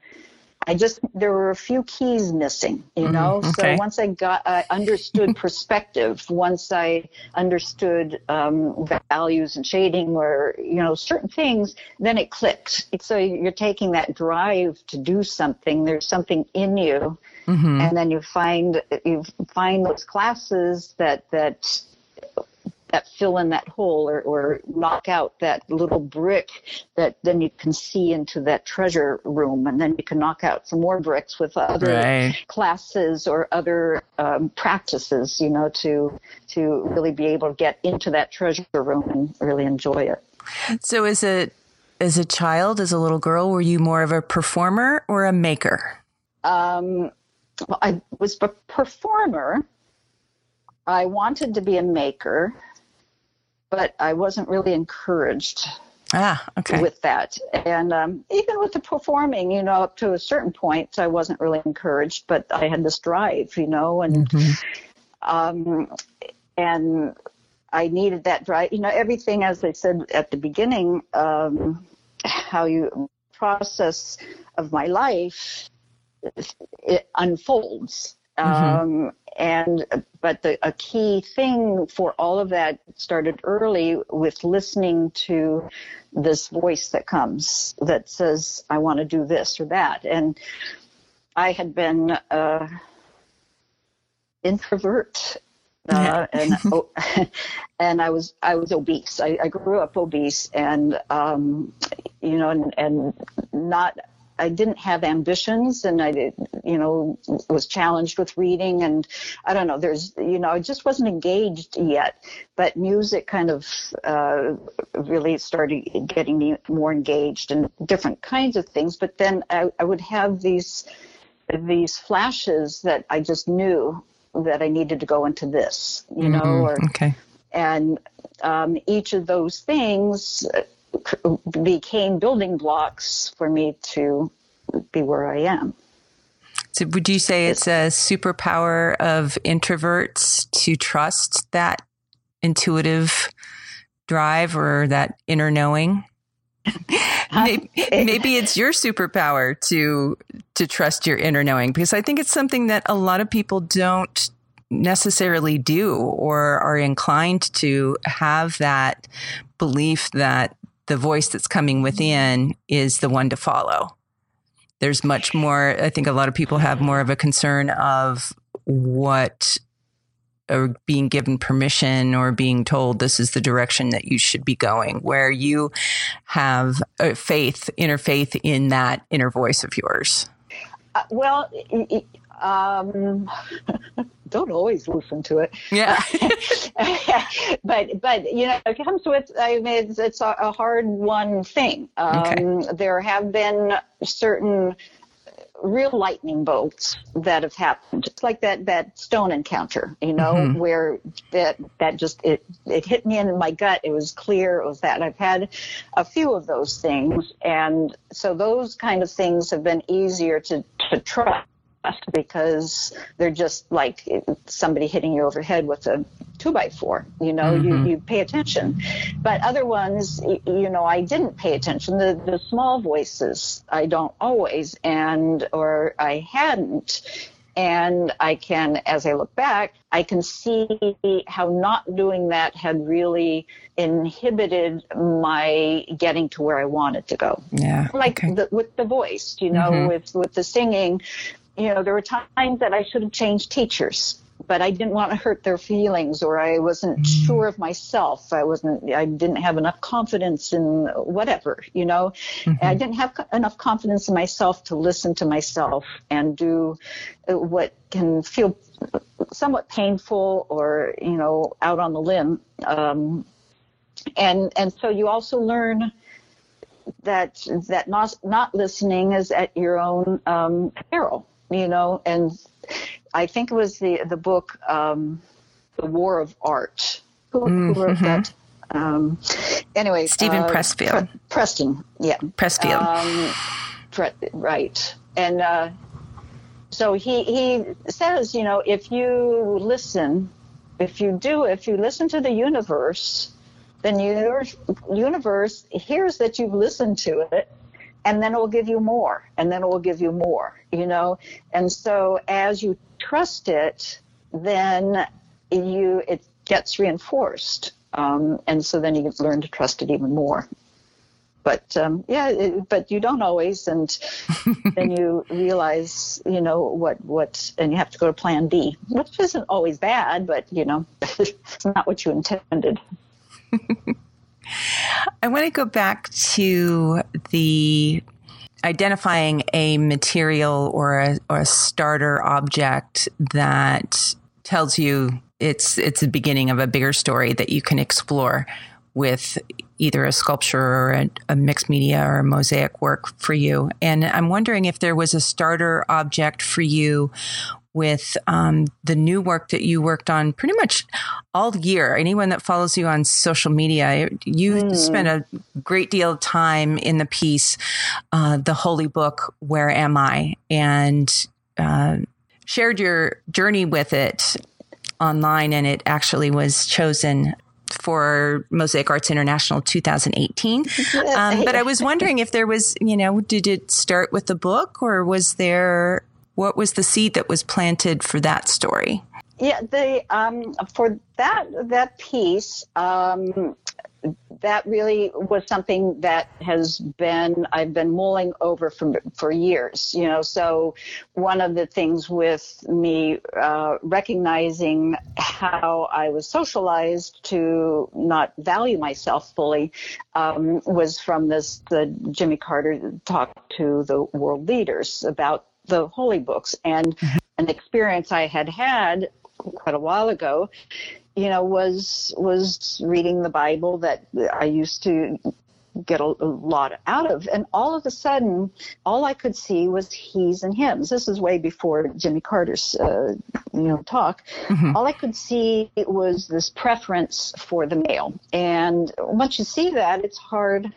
I just there were a few keys missing, you mm-hmm. know. Mm, okay. So once I got, I understood perspective. once I understood um, values and shading, or you know, certain things, then it clicked. So you're taking that drive to do something. There's something in you, mm-hmm. and then you find you find those classes that that that fill in that hole or, or knock out that little brick that then you can see into that treasure room and then you can knock out some more bricks with other right. classes or other um, practices you know to to really be able to get into that treasure room and really enjoy it. So is it as a child as a little girl were you more of a performer or a maker? Um, well, I was a performer. I wanted to be a maker, but I wasn't really encouraged Ah, okay. with that. And um, even with the performing, you know, up to a certain point, I wasn't really encouraged, but I had this drive, you know, and um, and I needed that drive. You know, everything, as I said at the beginning, um, how you process of my life, it unfolds. Um, and but the a key thing for all of that started early with listening to this voice that comes that says I want to do this or that, and I had been uh, introvert. Uh, and oh, and I was I was obese. I, I grew up obese, and um, you know, and, and not I didn't have ambitions and I did, you know, was challenged with reading and I don't know, there's, you know, I just wasn't engaged yet, but music kind of, uh, really started getting me more engaged in different kinds of things. But then I, I would have these, these flashes that I just knew that I needed to go into this, you know, or, okay. and um, each of those things became building blocks for me to be where I am. So, would you say it's a superpower of introverts to trust that intuitive drive or that inner knowing? maybe, maybe it's your superpower to to trust your inner knowing because I think it's something that a lot of people don't necessarily do or are inclined to have that belief that the voice that's coming within is the one to follow. There's much more, I think a lot of people have more of a concern of what or being given permission or being told this is the direction that you should be going, where you have faith, inner faith in that inner voice of yours. Uh, well, um, don't always listen to it. Yeah. but but you know, it comes with. I mean, it's, it's a, hard one thing. Um, okay. There have been certain real lightning bolts that have happened just like that that stone encounter you know mm-hmm. where that that just it it hit me in my gut it was clear it was that i've had a few of those things and so those kind of things have been easier to to trust because they're just like somebody hitting you over the head with a two by four. You know, mm-hmm. you, you pay attention. But other ones, you know, I didn't pay attention. The, the small voices, I don't always, and, or I hadn't. And I can, as I look back, I can see how not doing that had really inhibited my getting to where I wanted to go. Yeah. Like okay. the, with the voice, you know, mm-hmm. with, with the singing, you know, there were times that I should have changed teachers, but I didn't want to hurt their feelings or I wasn't mm. sure of myself. I wasn't, I didn't have enough confidence in whatever, you know, mm-hmm. I didn't have enough confidence in myself to listen to myself and do what can feel somewhat painful or, you know, out on the limb. Um, and, and so you also learn, that that not not listening is at your own um, peril you know, and I think it was the the book um, The War of Art. Who, mm-hmm. who wrote that? Um, anyway, Stephen uh, Pressfield. Pre- Preston, yeah. Pressfield. Um, pre- right. And uh, so he, he says, you know, if you listen, if you do, if you listen to the universe, then your universe hears that you've listened to it and then it will give you more and then it will give you more you know? And so as you trust it then you it gets reinforced um, and so then you learn to trust it even more. But um, yeah it, but you don't always and then you realize you know what what and you have to go to plan b which isn't always bad but you know it's not what you intended I want to go back to the identifying a material or a, or a starter object that tells you it's it's the beginning of a bigger story that you can explore with either a sculpture or a, a, mixed media or a mosaic work for you. And I'm wondering if there was a starter object for you with um, the new work that you worked on pretty much all year. Anyone that follows you on social media, you mm. spent a great deal of time in the piece, uh, The Holy Book, Where Am I? And uh, shared your journey with it online, and it actually was chosen for Mosaic Arts International 2018. Um, but I was wondering if there was, you know, did it start with the book or was there, what was the seed that was planted for that story? Yeah, the um, for that that piece, um, that really was something that has been I've been mulling over for for years. You know, so one of the things with me uh, recognizing how I was socialized to not value myself fully um, was from this the Jimmy Carter talk to the world leaders about the holy books and mm-hmm. an experience I had had quite a while ago you know, was was reading the Bible that I used to get a, a, lot out of. And all of a sudden, all I could see was he's and hims. This is way before Jimmy Carter's, uh, you know, talk. Mm-hmm. All I could see was this preference for the male. And once you see that, it's hard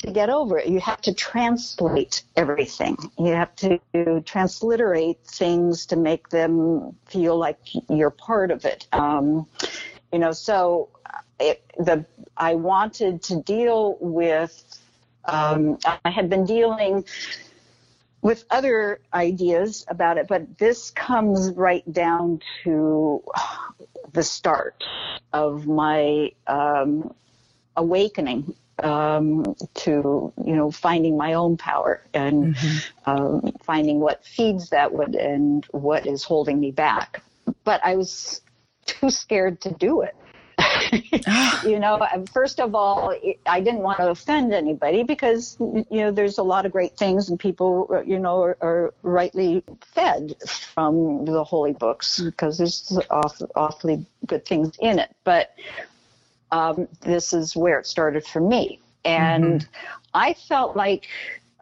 to get over it. You have to translate everything. You have to transliterate things to make them feel like you're part of it. Um, you know, so it, the I wanted to deal with. Um, I had been dealing with other ideas about it, but this comes right down to the start of my um, awakening um, to you know finding my own power and mm-hmm. um, finding what feeds that would and what is holding me back. But I was too scared to do it. you know, first of all, I didn't want to offend anybody because you know there's a lot of great things and people you know are, are rightly fed from the holy books because there's awfully good things in it. But um, this is where it started for me. And mm-hmm. I felt like,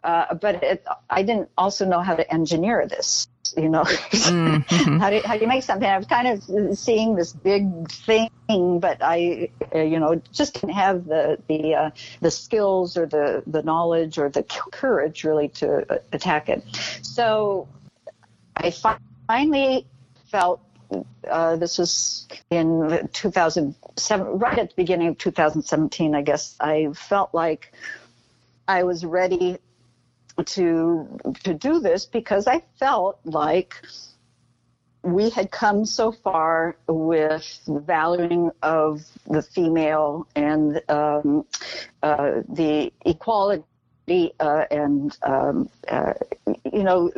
uh, but it, I didn't also know how to engineer this. You know, mm-hmm. how do how do you make something? I was kind of seeing this big thing, but I, uh, you know, just didn't have the the uh, the skills or the the knowledge or the courage really to uh, attack it. So I finally felt uh, this was in 2007, right at the beginning of 2017, I guess. I felt like I was ready to to do this because I felt like we had come so far with the valuing of the female and um, uh, the equality uh, and um, uh, you know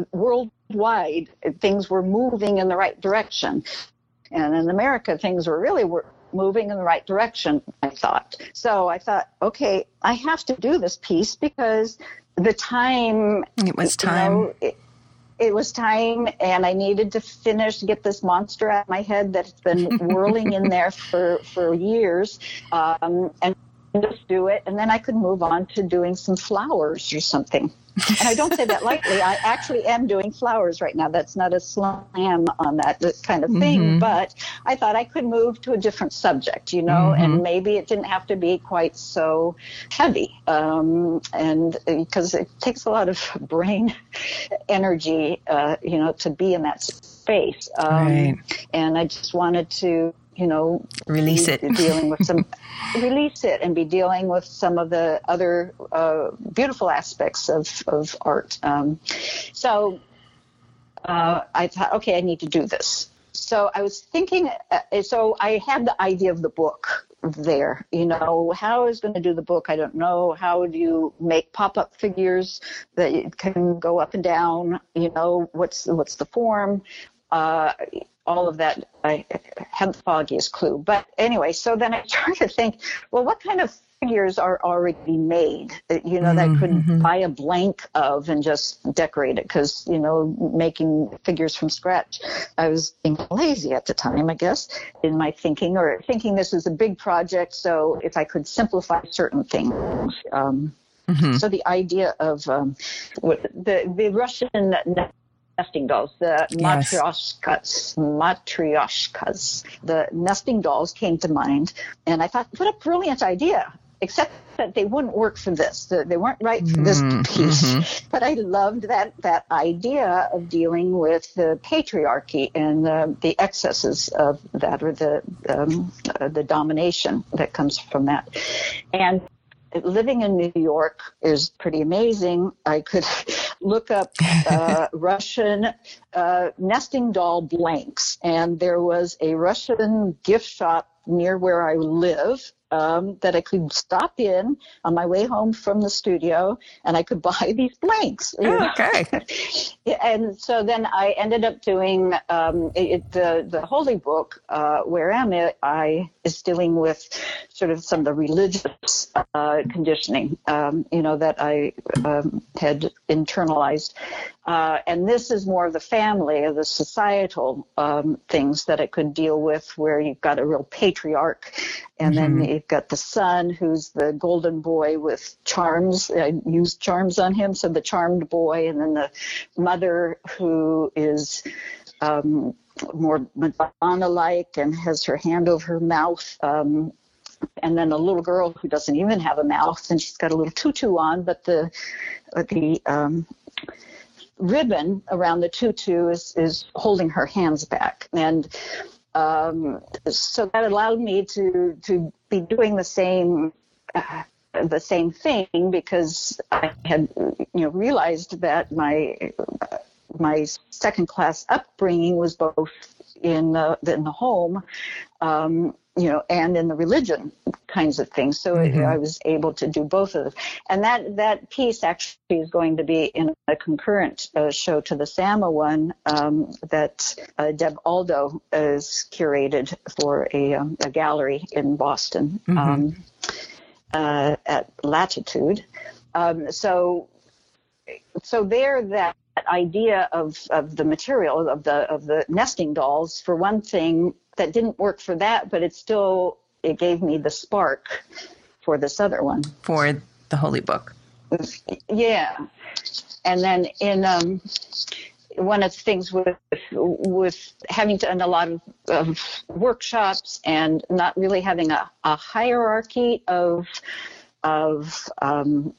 worldwide things were moving in the right direction. And in america things were really were moving in the right direction i thought. So i thought okay i have to do this piece because the time it was time you know, it, it was time and I needed to finish, get this monster out of my head that's been whirling in there for, for years. Um, and just do it, and then I could move on to doing some flowers or something. And I don't say that lightly. I actually am doing flowers right now. That's not a slam on that kind of thing, mm-hmm. but I thought I could move to a different subject, you know, mm-hmm. and maybe it didn't have to be quite so heavy. Um, and because it takes a lot of brain energy, uh, you know, to be in that space. Um, right. And I just wanted to you know, release it, dealing with some, release it, and be dealing with some of the other uh, beautiful aspects of of art. Um, so uh, I thought, okay, I need to do this. So I was thinking, uh, so I had the idea of the book there. You know, how is going to do the book, I don't know. How do you make pop-up figures that can go up and down? You know, what's what's the form? Uh, all of that I had the foggiest clue. But anyway, so then I started to think, well, what kind of figures are already made, that you know, mm-hmm. that I could mm-hmm. buy a blank of and just decorate it? Because, you know, making figures from scratch, I was being lazy at the time, I guess, in my thinking, or thinking this was a big project. So if I could simplify certain things, um, Mm-hmm. So the idea of um, the the Russian nesting dolls, the Yes. matryoshkas, matryoshkas. The nesting dolls came to mind, and I thought, what a brilliant idea! Except that they wouldn't work for this. They weren't right for this Mm, piece. mhm. But I loved that that idea of dealing with the patriarchy and the, the excesses of that, or the um, uh, the domination that comes from that. And living in New York is pretty amazing. I could look up uh, Russian uh, nesting doll blanks, and there was a Russian gift shop near where I live. Um, that I could stop in on my way home from the studio, and I could buy these blanks. know. Okay. And so then I ended up doing um, it, the the holy book uh, where am I, I is dealing with sort of some of the religious uh, conditioning, um, you know, that I um, had internalized, uh, and this is more of the family of the societal um, things that it could deal with, where you've got a real patriarch, and then you've got the son who's the golden boy with charms. I used charms on him, so the charmed boy, and then the mother who is um, more Madonna-like and has her hand over her mouth. Um, and then a little girl who doesn't even have a mouth, and she's got a little tutu on, but the the um, ribbon around the tutu is is holding her hands back, and um, so that allowed me to to be doing the same. Uh, the same thing because I had, you know, realized that my my second class upbringing was both in the, in the home, um, you know, and in the religion kinds of things. So I was able to do both of them. And that, that piece actually is going to be in a concurrent uh, show to the Sama one um, that uh, Deb Aldo is curated for a, um, a gallery in Boston um, uh, at Latitude. Um, so so there that idea of, of the material of the of the nesting dolls for one thing that didn't work for that but it still it gave me the spark for this other one For the holy book. yeah and then in um one of the things with with having done a lot of, of workshops and not really having a, a hierarchy of of um,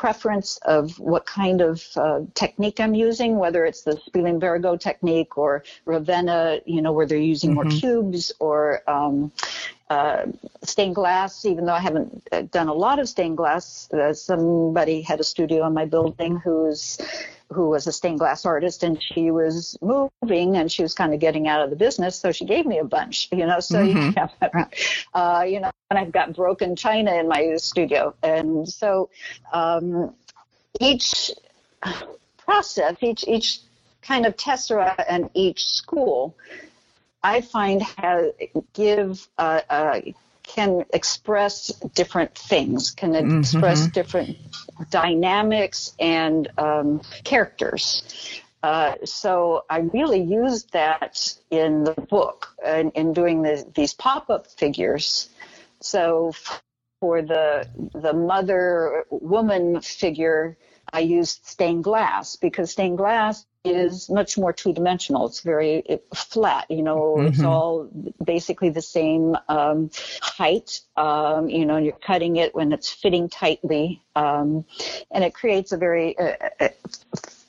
preference of what kind of uh, technique I'm using, whether it's the Spilimbergo technique or Ravenna, you know, where they're using more cubes or um, uh, stained glass, even though I haven't uh, done a lot of stained glass. Uh, somebody had a studio in my building who's who was a stained glass artist and she was moving and she was kind of getting out of the business so she gave me a bunch you know so you can have that around uh, you know and i've got broken china in my studio and so um, each process each each kind of tessera and each school i find has give uh, uh, can express different things, can express different dynamics and um, characters. Uh, so I really used that in the book in, in doing the, these pop-up figures. So for the the mother woman figure, I used stained glass because stained glass is much more two dimensional. It's very flat. You know, it's all basically the same um, height. Um, you know, and you're cutting it when it's fitting tightly, um, and it creates a very uh, uh,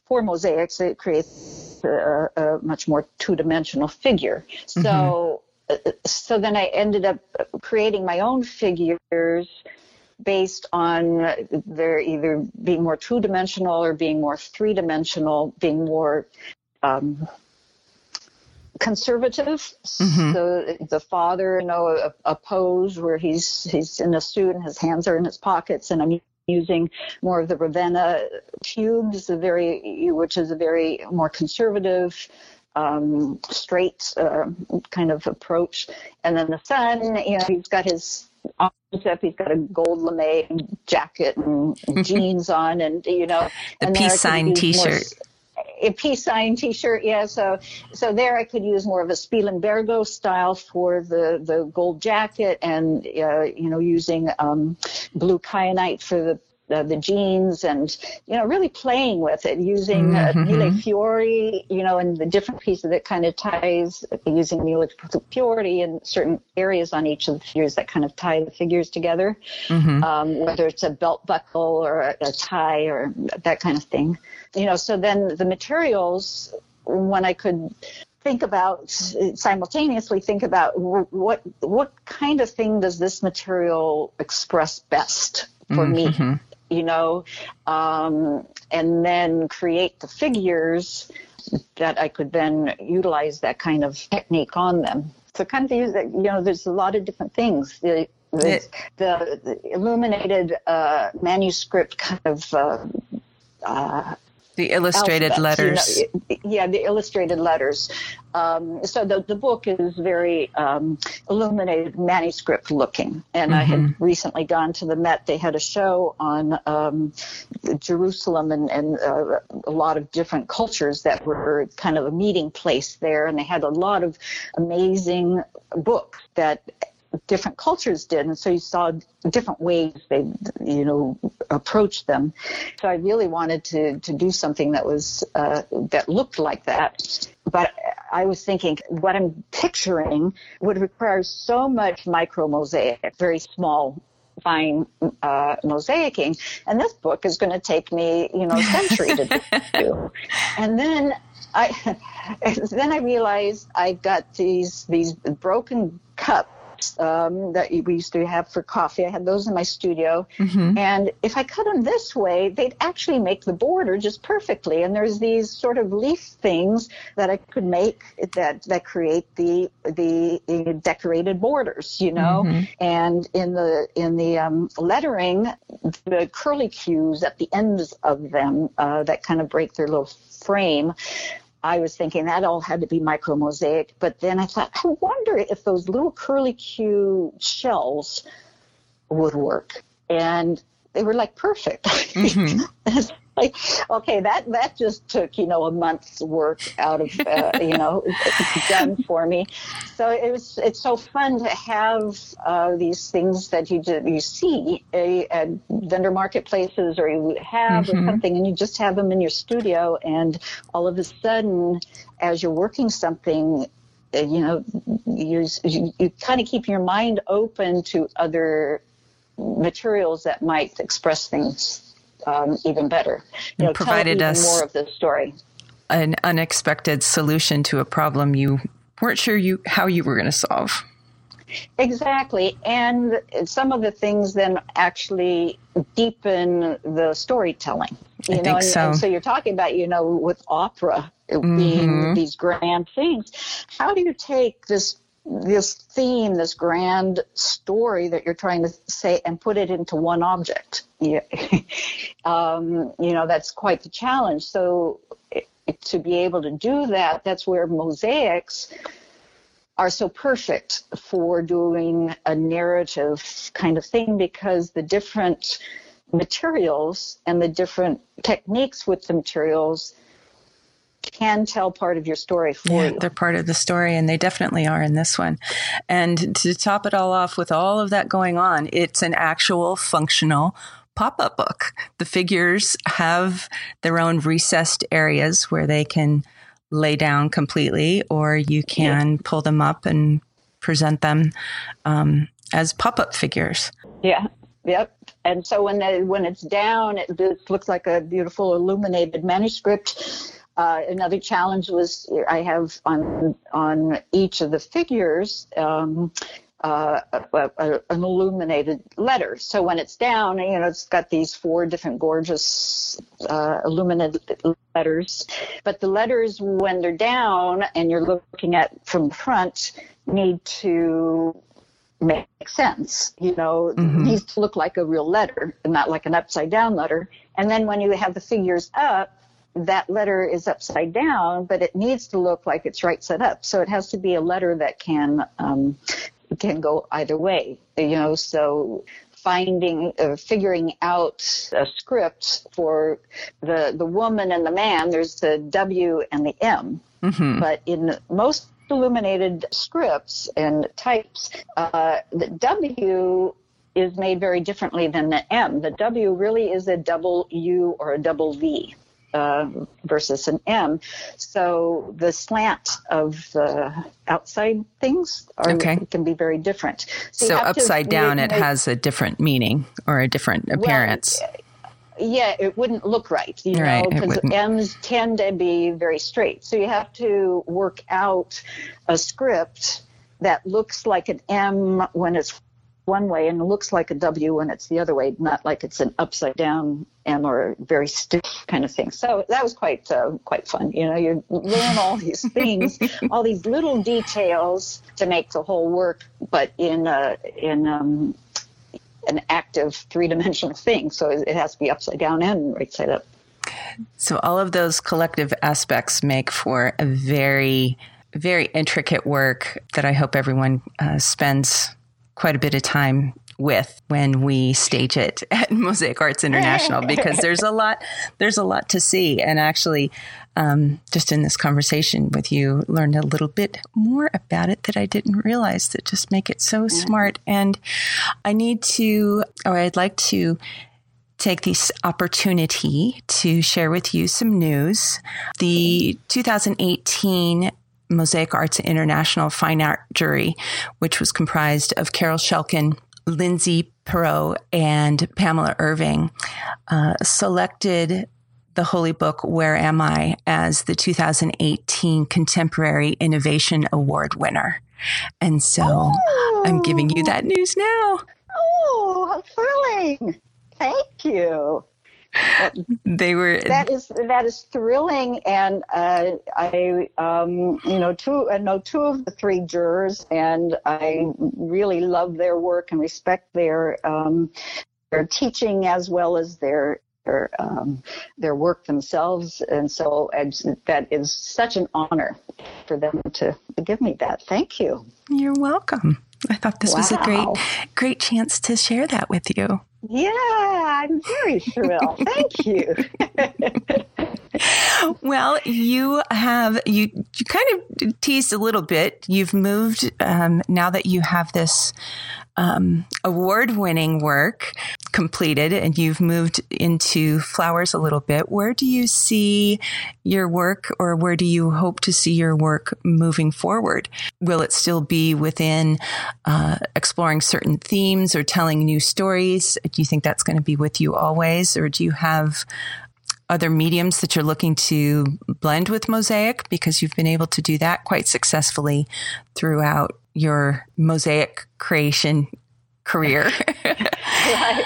for mosaics. It creates a, a much more two dimensional figure. So. uh, So then I ended up creating my own figures based on their either being more two dimensional or being more three dimensional, being more um, conservative. So the father, you know, a, a pose where he's he's in a suit and his hands are in his pockets, and I'm using more of the Ravenna cubes, a very which is a very more conservative. Um, straight uh, kind of approach, and then the son, you know, he's got his arms up, he's got a gold lame jacket and jeans on, and you know, The and peace sign T-shirt. A peace sign T-shirt, yeah. So, so there I could use more of a Spilimbergo style for the the gold jacket, and uh, you know, using um, blue kyanite for the uh, the jeans and you know really playing with it using uh, Mhm. Mille Fiori you know and the different pieces that kind of ties using Mille Fiori in certain areas on each of the figures that kind of tie the figures together Mhm. um, whether it's a belt buckle or a, a tie or that kind of thing you know so then the materials when I could think about simultaneously think about what what kind of thing does this material express best for me Mhm. You know um, and then create the figures that I could then utilize that kind of technique on them. So kind of use that you know there's a lot of different things. The the, the, the illuminated uh, manuscript kind of uh, uh, The illustrated alphabets, you know, letters. yeah, the illustrated letters. Um, so the, the book is very um, illuminated manuscript looking. And I had recently gone to the Met. They had a show on um, Jerusalem and, and uh, a lot of different cultures that were kind of a meeting place there. And they had a lot of amazing books that different cultures did and so you saw different ways they you know approached them. So i really wanted to to do something that was uh, that looked like that. But i was thinking what i'm picturing would require so much micro mosaic very small fine uh, mosaicing. And this book is going to take me you know a century to do. And then i then i realized i got these these broken cups um, that we used to have for coffee. I had those in my studio. Mhm. And if I cut them this way, they'd actually make the border just perfectly. And there's these sort of leaf things that I could make that, that create the, the uh, decorated borders, you know? Mhm. And in the, in the um, lettering, the curly cues at the ends of them uh, that kind of break their little frame. I was thinking that all had to be micro mosaic, but then I thought, I wonder if those little curly Q shells would work. And they were like perfect. Mhm. Like, okay, that that just took you know a month's work out of uh, you know done for me. So it was it's so fun to have uh, these things that you do, you see uh, at vendor marketplaces or you have or Mhm. something, and you just have them in your studio, and all of a sudden, as you're working something. uh, You know, you you, you kind of keep your mind open to other materials that might express things um, even better. You know, provided us- more of the story. An unexpected solution to a problem you weren't sure you how you were going to solve. Exactly, and some of the things then actually deepen the storytelling. You I know, think and, so. and so you're talking about, you know, with opera it being these grand things. How do you take this this theme, this grand story that you're trying to say, and put it into one object? Yeah. um, you know, that's quite the challenge. So it, to be able to do that, that's where mosaics are so perfect for doing a narrative kind of thing because the different materials and the different techniques with the materials can tell part of your story for Yeah, you. they're part of the story, and they definitely are in this one. And to top it all off, with all of that going on, it's an actual functional pop up book. The figures have their own recessed areas where they can lay down completely, or you can pull them up and present them um, as pop up figures. Yeah. Yep. And so when they, when it's down, it just looks like a beautiful illuminated manuscript. Uh, another challenge was I have on on each of the figures um, uh, a, a, an illuminated letter. So when it's down, you know, it's got these four different gorgeous uh, illuminated letters. But the letters, when they're down and you're looking at from the front, need to make sense. You know, Mhm. needs to look like a real letter, and not like an upside down letter. And then when you have the figures up, that letter is upside down, but it needs to look like it's right set up. So it has to be a letter that can um, can go either way. You know, so finding uh, figuring out a script for the the woman and the man. There's the W and the M hmm but in most illuminated scripts and types, uh, the W is made very differently than the M. The W really is a double U or a double V. Uh, versus an M. So the slant of the outside things are, okay. can be very different. So, so upside down, make, it has a different meaning or a different appearance. Well, yeah, it wouldn't look right, you right, know, because M's tend to be very straight. So you have to work out a script that looks like an M when it's one way and it looks like a W when it's the other way, not like it's an upside down M or very stiff kind of thing. So that was quite uh, quite fun. You know, you learn all these things, all these little details to make the whole work, but in uh, in um, an active three dimensional thing. So it has to be upside down and right side up. So all of those collective aspects make for a very very intricate work that I hope everyone uh, spends quite a bit of time with when we stage it at Mosaic Arts International because there's a lot there's a lot to see. And actually um, just in this conversation with you learned a little bit more about it that I didn't realize that just make it so smart. And I need to or I'd like to take this opportunity to share with you some news. The 2018 Mosaic Arts International Fine Art Jury, which was comprised of Carol Shelkin, Lindsay Perot, and Pamela Irving, uh, selected the Holy Book, Where Am I, as the 2018 Contemporary Innovation Award winner. And so oh. I'm giving you that news now. Oh, how thrilling! Thank you they were that is that is thrilling and uh, i um, you know two i know two of the three jurors and i really love their work and respect their um, their teaching as well as their their, um, their work themselves and so that is such an honor for them to give me that. Thank you. You're welcome. I thought this wow. was a great great chance to share that with you yeah, I'm very thrilled. Thank you. well, you have you you kind of teased a little bit. You've moved um, now that you have this um, award-winning work completed, and you've moved into flowers a little bit. Where do you see your work, or where do you hope to see your work moving forward? Will it still be within uh, exploring certain themes or telling new stories? Do you think that's going to be with you always, or do you have other mediums that you're looking to blend with Mosaic because you've been able to do that quite successfully throughout your Mosaic creation career. right.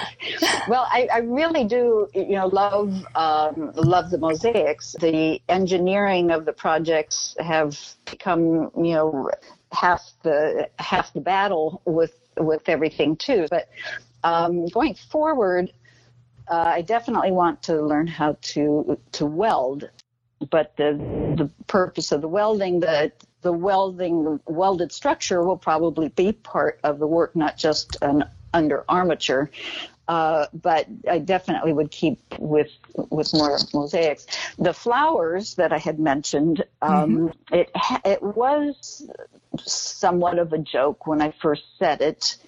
Well, I, I, really do, you know, love um, love the mosaics. The engineering of the projects have become, you know, half the half the battle with with everything too. But um, going forward, uh, I definitely want to learn how to to weld, but the the purpose of the welding, the the welding, welded structure will probably be part of the work, not just an under armature. Uh, but I definitely would keep with with more mosaics. The flowers that I had mentioned, um, mm-hmm. it it was somewhat of a joke when I first said it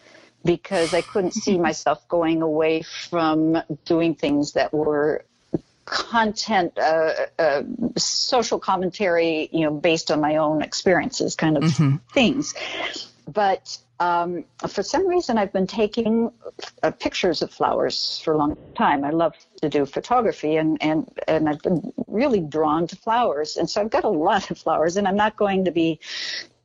because I couldn't see myself going away from doing things that were content, uh, uh, social commentary, you know, based on my own experiences, kind of mm-hmm. things. But um, for some reason, I've been taking uh, pictures of flowers for a long time. I love to do photography, and, and, and I've been really drawn to flowers. And so I've got a lot of flowers, and I'm not going to be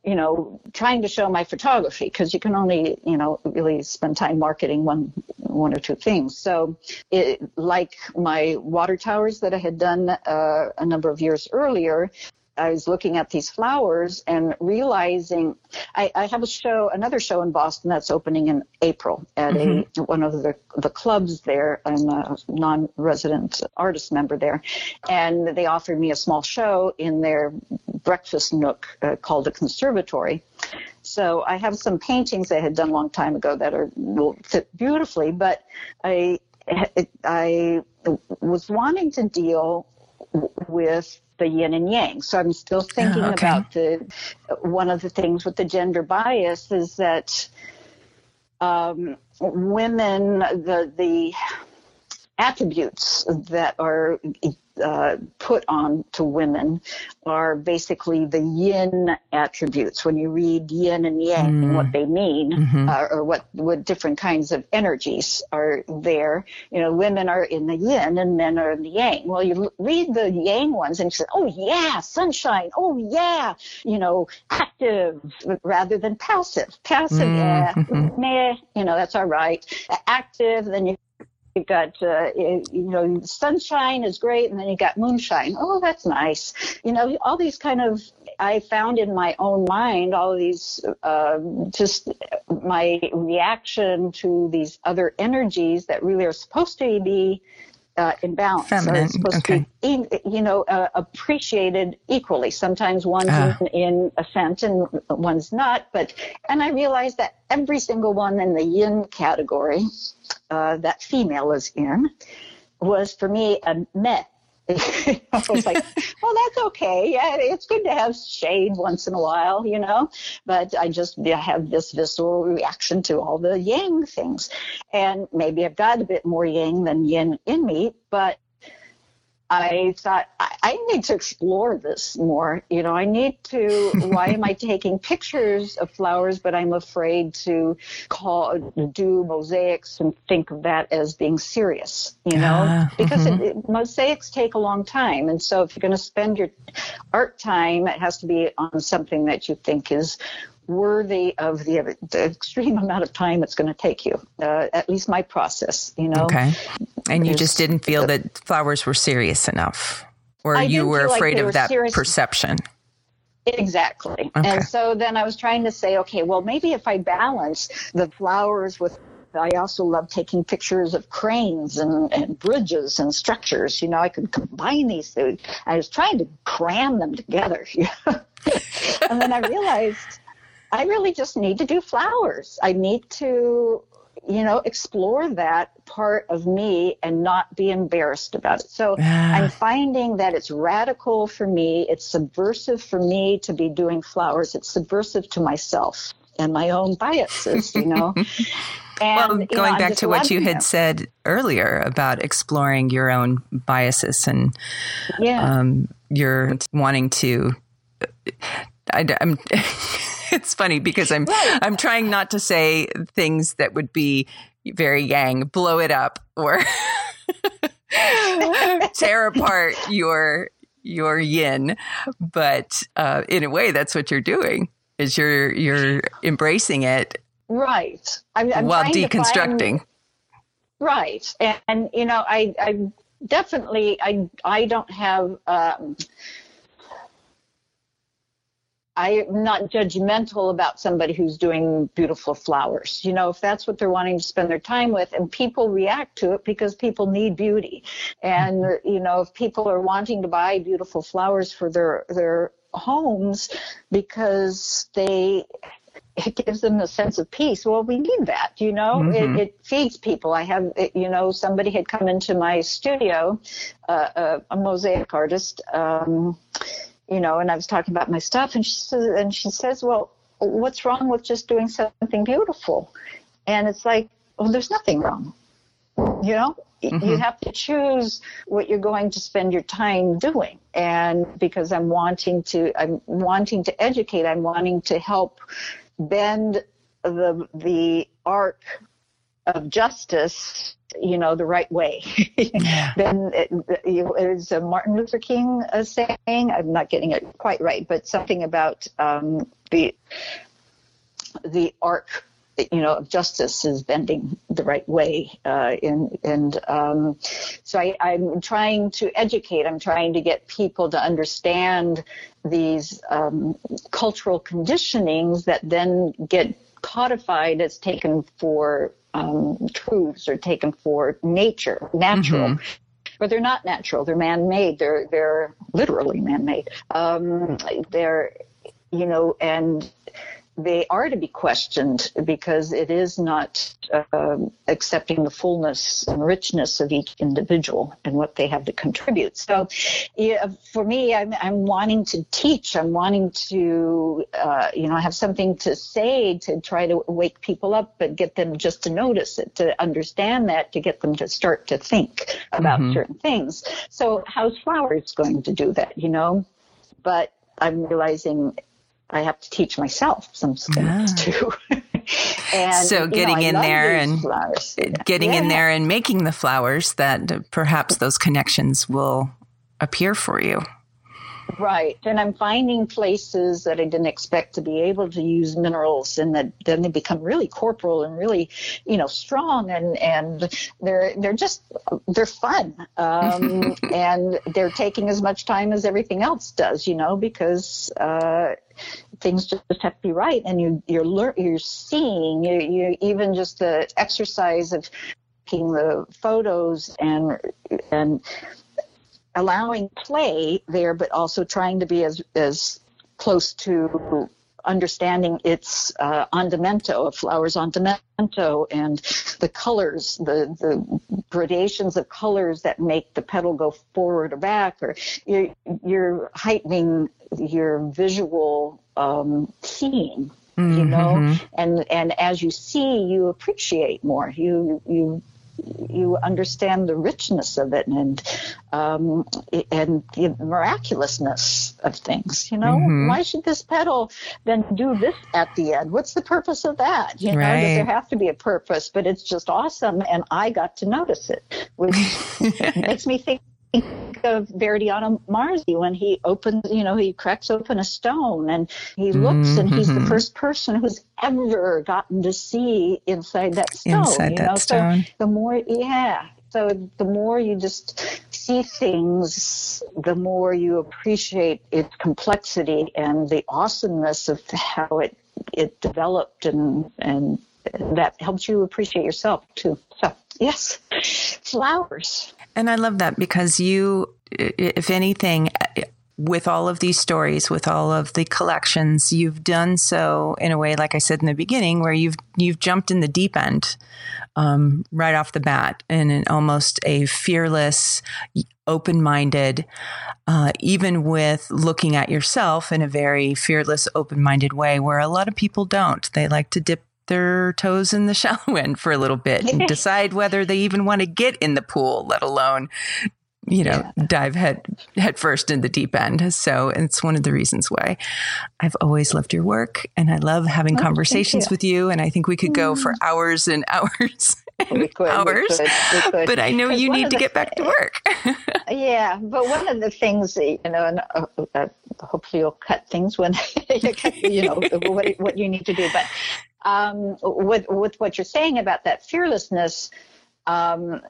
you know, trying to show my photography because you can only, you know, really spend time marketing one, one or two things. So, it, like my water towers that I had done uh, a number of years earlier, I was looking at these flowers and realizing I, I, have a show, another show in Boston that's opening in April at mm-hmm. a one of the the clubs there. I'm a non-resident artist member there, and they offered me a small show in their breakfast nook uh, called the Conservatory. So I have some paintings I had done a long time ago that are will fit beautifully, but I I was wanting to deal with the yin and yang. So I'm still thinking oh, okay. about the one of the things with the gender bias is that um, women, the the attributes that are uh, put on to women are basically the yin attributes. When you read yin and yang, mm. what they mean, mm-hmm. uh, or what what different kinds of energies are there. You know, women are in the yin and men are in the yang. Well, you read the yang ones and you say, oh yeah, sunshine. Oh yeah, you know, active rather than passive. Passive, mm-hmm. yeah, meh, you know, that's all right. Active, then you you got uh, you know sunshine is great and then you got moonshine. Oh that's nice. You know all these kind of i found in my own mind all these uh, just my reaction to these other energies that really are supposed to be uh, in balance. Feminine. supposed okay. to be, you know, uh, appreciated equally. Sometimes one's uh. in, in ascent and one's not. But and I realized that every single one in the yin category uh, that female is in was for me a meh I was like, well, that's okay. Yeah, it's good to have shade once in a while, you know. But I just I have this visceral reaction to all the yang things, and maybe I've got a bit more yang than yin in me, but I thought I, I, need to explore this more. You know, I need to. why am I taking pictures of flowers, but I'm afraid to call do mosaics and think of that as being serious? You know, uh, because mm-hmm. it, it, mosaics take a long time, and so if you're going to spend your art time, it has to be on something that you think is worthy of the, the extreme amount of time it's going to take you. Uh, at least my process, you know. Okay. And you just didn't feel that flowers were serious enough, or I you were afraid like of that serious. perception. Exactly. Okay. And so then I was trying to say, okay, well, maybe if I balance the flowers with I also love taking pictures of cranes and, and bridges and structures. You know, I could combine these things. I was trying to cram them together. and then I realized I really just need to do flowers. I need to, you know, explore that part of me and not be embarrassed about it. So I'm finding that it's radical for me. It's subversive for me to be doing flowers. It's subversive to myself and my own biases, you know. And, well, going know, back to what you had them. said earlier about exploring your own biases and yeah. um, you're wanting to, I, am it's funny because I'm right. I'm trying not to say things that would be very yang, blow it up or tear apart your your yin, but uh, in a way, that's what you're doing. Is you're you're embracing it, right? I'm, I'm while deconstructing, find, right? And, and, you know, I I definitely I I don't have. Um, I'm not judgmental about somebody who's doing beautiful flowers. You know, if that's what they're wanting to spend their time with, and people react to it because people need beauty. And, mm-hmm. you know, if people are wanting to buy beautiful flowers for their, their homes because they, it gives them a sense of peace. Well, we need that, you know. Mm-hmm. It, it, feeds people. I have, it, you know, somebody had come into my studio, uh, a, a mosaic artist, um, you know, and I was talking about my stuff, and she says, and she says, well, what's wrong with just doing something beautiful? And it's like, well, there's nothing wrong. You know, mm-hmm. you have to choose what you're going to spend your time doing. And because I'm wanting to, I'm wanting to educate, I'm wanting to help bend the the arc of justice you know, the right way. then it, it was a Martin Luther King uh, saying, I'm not getting it quite right, but something about um, the the arc you know, of justice is bending the right way. Uh, in, and um, so I, I'm trying to educate, I'm trying to get people to understand these um, cultural conditionings that then get codified as taken for um, truths are taken for nature, natural. Mm-hmm. But they're not natural. They're man-made. They're they're literally man-made. Um, they're you know, and they are to be questioned because it is not uh, accepting the fullness and richness of each individual and what they have to contribute. So, yeah, for me, I'm, I'm wanting to teach. I'm wanting to, uh, you know, have something to say to try to wake people up, and get them just to notice it, to understand that, to get them to start to think about mm-hmm. certain things. So, how's flowers going to do that? You know, but I'm realizing I have to teach myself some yeah. too. and, so getting know, in there and flowers. getting yeah. in there and making the flowers that perhaps those connections will appear for you. Right. And I'm finding places that I didn't expect to be able to use minerals and that then they become really corporal and really, you know, strong and, and they're, they're just, they're fun. Um, and they're taking as much time as everything else does, you know, because, uh, things just have to be right and you, you're, lear- you're seeing, you, you, even just the exercise of taking the photos and, and, allowing play there, but also trying to be as as close to understanding its uh, andamento, flowers andamento, and the colors, the the gradations of colors that make the petal go forward or back, or you're, you're heightening your visual um, seeing. Mm-hmm. You know, and and as you see, you appreciate more. You you you understand the richness of it and um, and the miraculousness of things. You know, mm-hmm. why should this petal then do this at the end? What's the purpose of that? You know, right. does there have to be a purpose? But it's just awesome, and I got to notice it, which makes me think think of Verdiano Marzi when he opens, you know, he cracks open a stone and he looks mm-hmm. and he's the mm-hmm. first person who's ever gotten to see inside that stone. Inside you that know? stone. So the more, yeah. So the more you just see things, the more you appreciate its complexity and the awesomeness of how it it developed and and that helps you appreciate yourself too. So yes, flowers. And I love that because you, if anything, with all of these stories, with all of the collections, you've done so in a way, like I said in the beginning, where you've you've jumped in the deep end um, right off the bat, in an almost a fearless, open-minded, uh, even with looking at yourself in a very fearless, open-minded way, where a lot of people don't. They like to dip their toes in the shallow end for a little bit and decide whether they even want to get in the pool, let alone, you know, yeah. dive head head first in the deep end. So it's one of the reasons why I've always loved your work and I love having oh, conversations you. with you. And I think we could go for mm. hours and hours. We could, hours, we could, we could. but I know you need to get back to work. yeah, but one of the things, you know, and uh, uh, hopefully you'll cut things when you know what, what you need to do. But um, with with what you're saying about that fearlessness, um,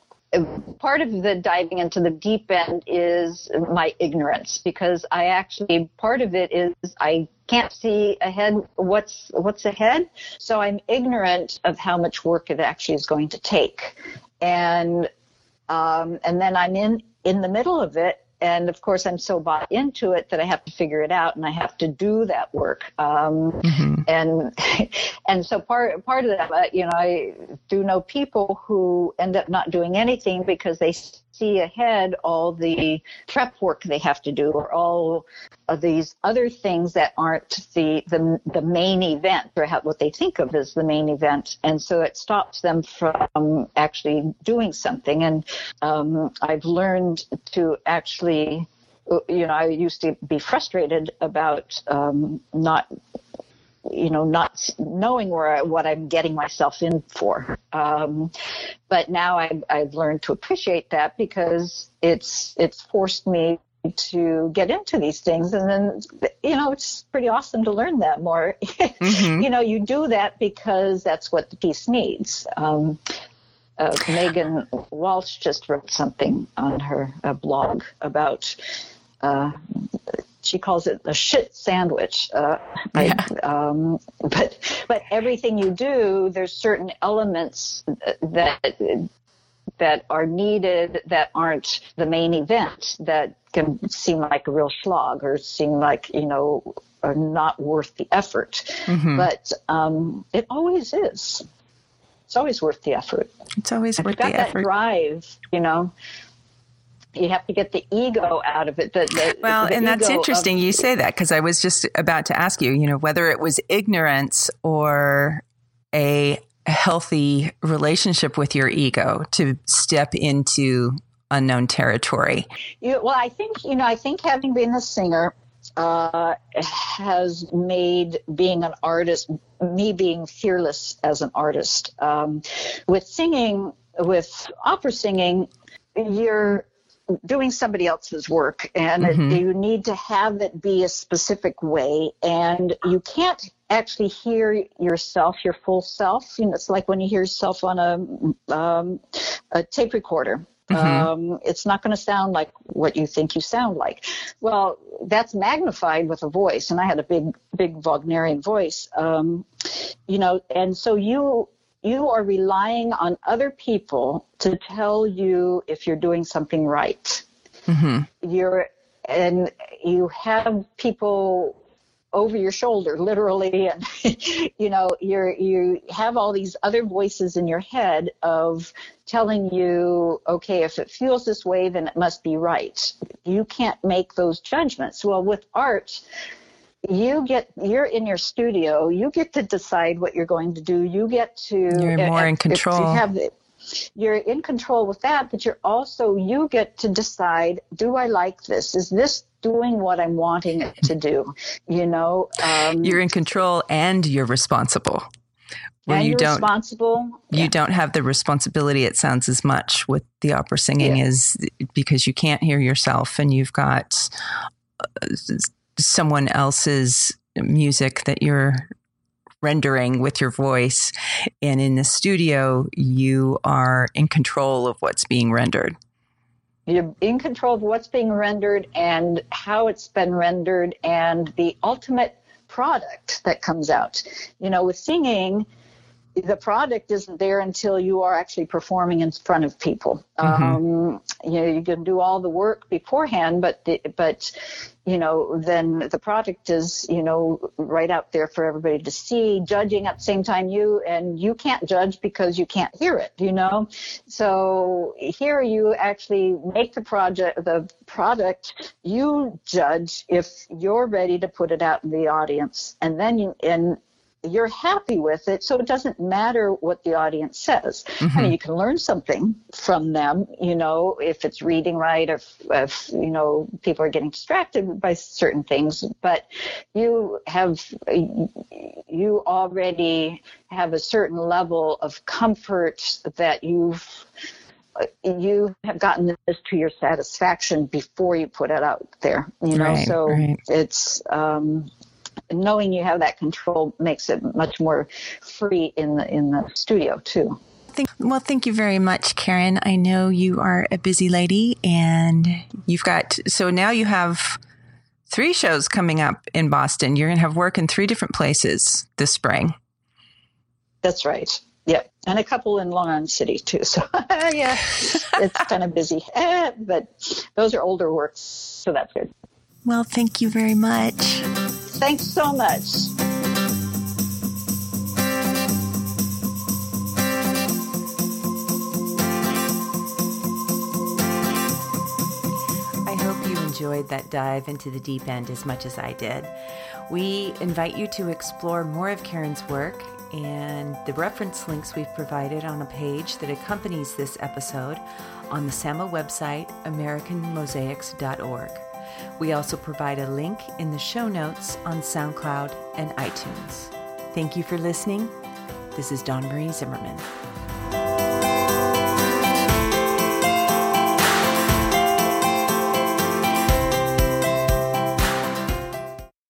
part of the diving into the deep end is my ignorance because I actually part of it is I can't see ahead what's what's ahead, so I'm ignorant of how much work it actually is going to take, and um, and then I'm in in the middle of it and of course i'm so bought into it that i have to figure it out and i have to do that work um, mm-hmm. and and so part part of that you know i do know people who end up not doing anything because they see ahead all the prep work they have to do or all of these other things that aren't the the, the main event or what they think of as the main event. And so it stops them from actually doing something. And um, i've learned to actually you know i used to be frustrated about um, not you know, not knowing where I, what I'm getting myself in for. Um, but now I've, I've learned to appreciate that because it's it's forced me to get into these things and then you know it's pretty awesome to learn them or mm-hmm. you know you do that because that's what the piece needs um, uh, megan walsh just wrote something on her uh, blog about uh, she calls it a shit sandwich. Uh, yeah. I, um, but but everything you do, there's certain elements that that are needed that aren't the main event that can seem like a real slog or seem like you know are not worth the effort. Mm-hmm. But um, it always is. It's always worth the effort. It's always if worth the effort. got the that. Drive, you know. You have to get the ego out of it. The, the, well, the and that's interesting of- you say that because I was just about to ask you, you know, whether it was ignorance or a healthy relationship with your ego to step into unknown territory. You, well, I think you know. I think having been a singer uh, has made being an artist, me being fearless as an artist. Um, with singing, with opera singing, you're doing somebody else's work and Mhm. it, you need to have it be a specific way and you can't actually hear yourself your full self you know it's like when you hear yourself on a um, a tape recorder Mhm. um, it's not going to sound like what you think you sound like well that's magnified with a voice and i had a big big wagnerian voice um, you know and so you you are relying on other people to tell you if you're doing something right. hmm You're and you have people over your shoulder literally and you know you're you have all these other voices in your head of telling you okay if it feels this way then it must be right. You can't make those judgments. Well with art you get you're in your studio you get to decide what you're going to do you get to You're more in if you control. have you're in control with that but you're also you get to decide do i like this is this doing what i'm wanting it to do you know um, You're in control and you're responsible. Where you you're don't responsible you don't have the responsibility it sounds as much with the opera singing Yeah. is because you can't hear yourself and you've got uh, someone else's music that you're rendering with your voice and in the studio you are in control of what's being rendered you're in control of what's being rendered and how it's been rendered and the ultimate product that comes out. You know, with singing, the product isn't there until you are actually performing in front of people. Um, you know, you can do all the work beforehand, but the, but you know, then the product is you know right out there for everybody to see. Judging at the same time, you and you can't judge because you can't hear it. You know, so here you actually make the project the product. You judge if you're ready to put it out in the audience, and then you and you're happy with it, so it doesn't matter what the audience says. I mean, you can learn something from them, you know, if it's reading right, or if, if you know people are getting distracted by certain things. But you have you already have a certain level of comfort that you've you have gotten this to your satisfaction before you put it out there you know Right, so right. it's um knowing you have that control makes it much more free in the in the studio too. Well, thank you very much, Karen. I know you are a busy lady and you've got, so now you have three shows coming up in Boston. You're going to have work in three different places this spring. That's right. Yep, and a couple in Long Island City too. So yeah, it's kind of busy, but those are older works, so that's good. Well, thank you very much. Thanks so much. I hope you enjoyed that dive into the deep end as much as I did. We invite you to explore more of Karen's work and the reference links we've provided on a page that accompanies this episode on the SAMA website, AmericanMosaics.org. We also provide a link in the show notes on SoundCloud and iTunes. Thank you for listening. This is Dawn Marie Zimmerman.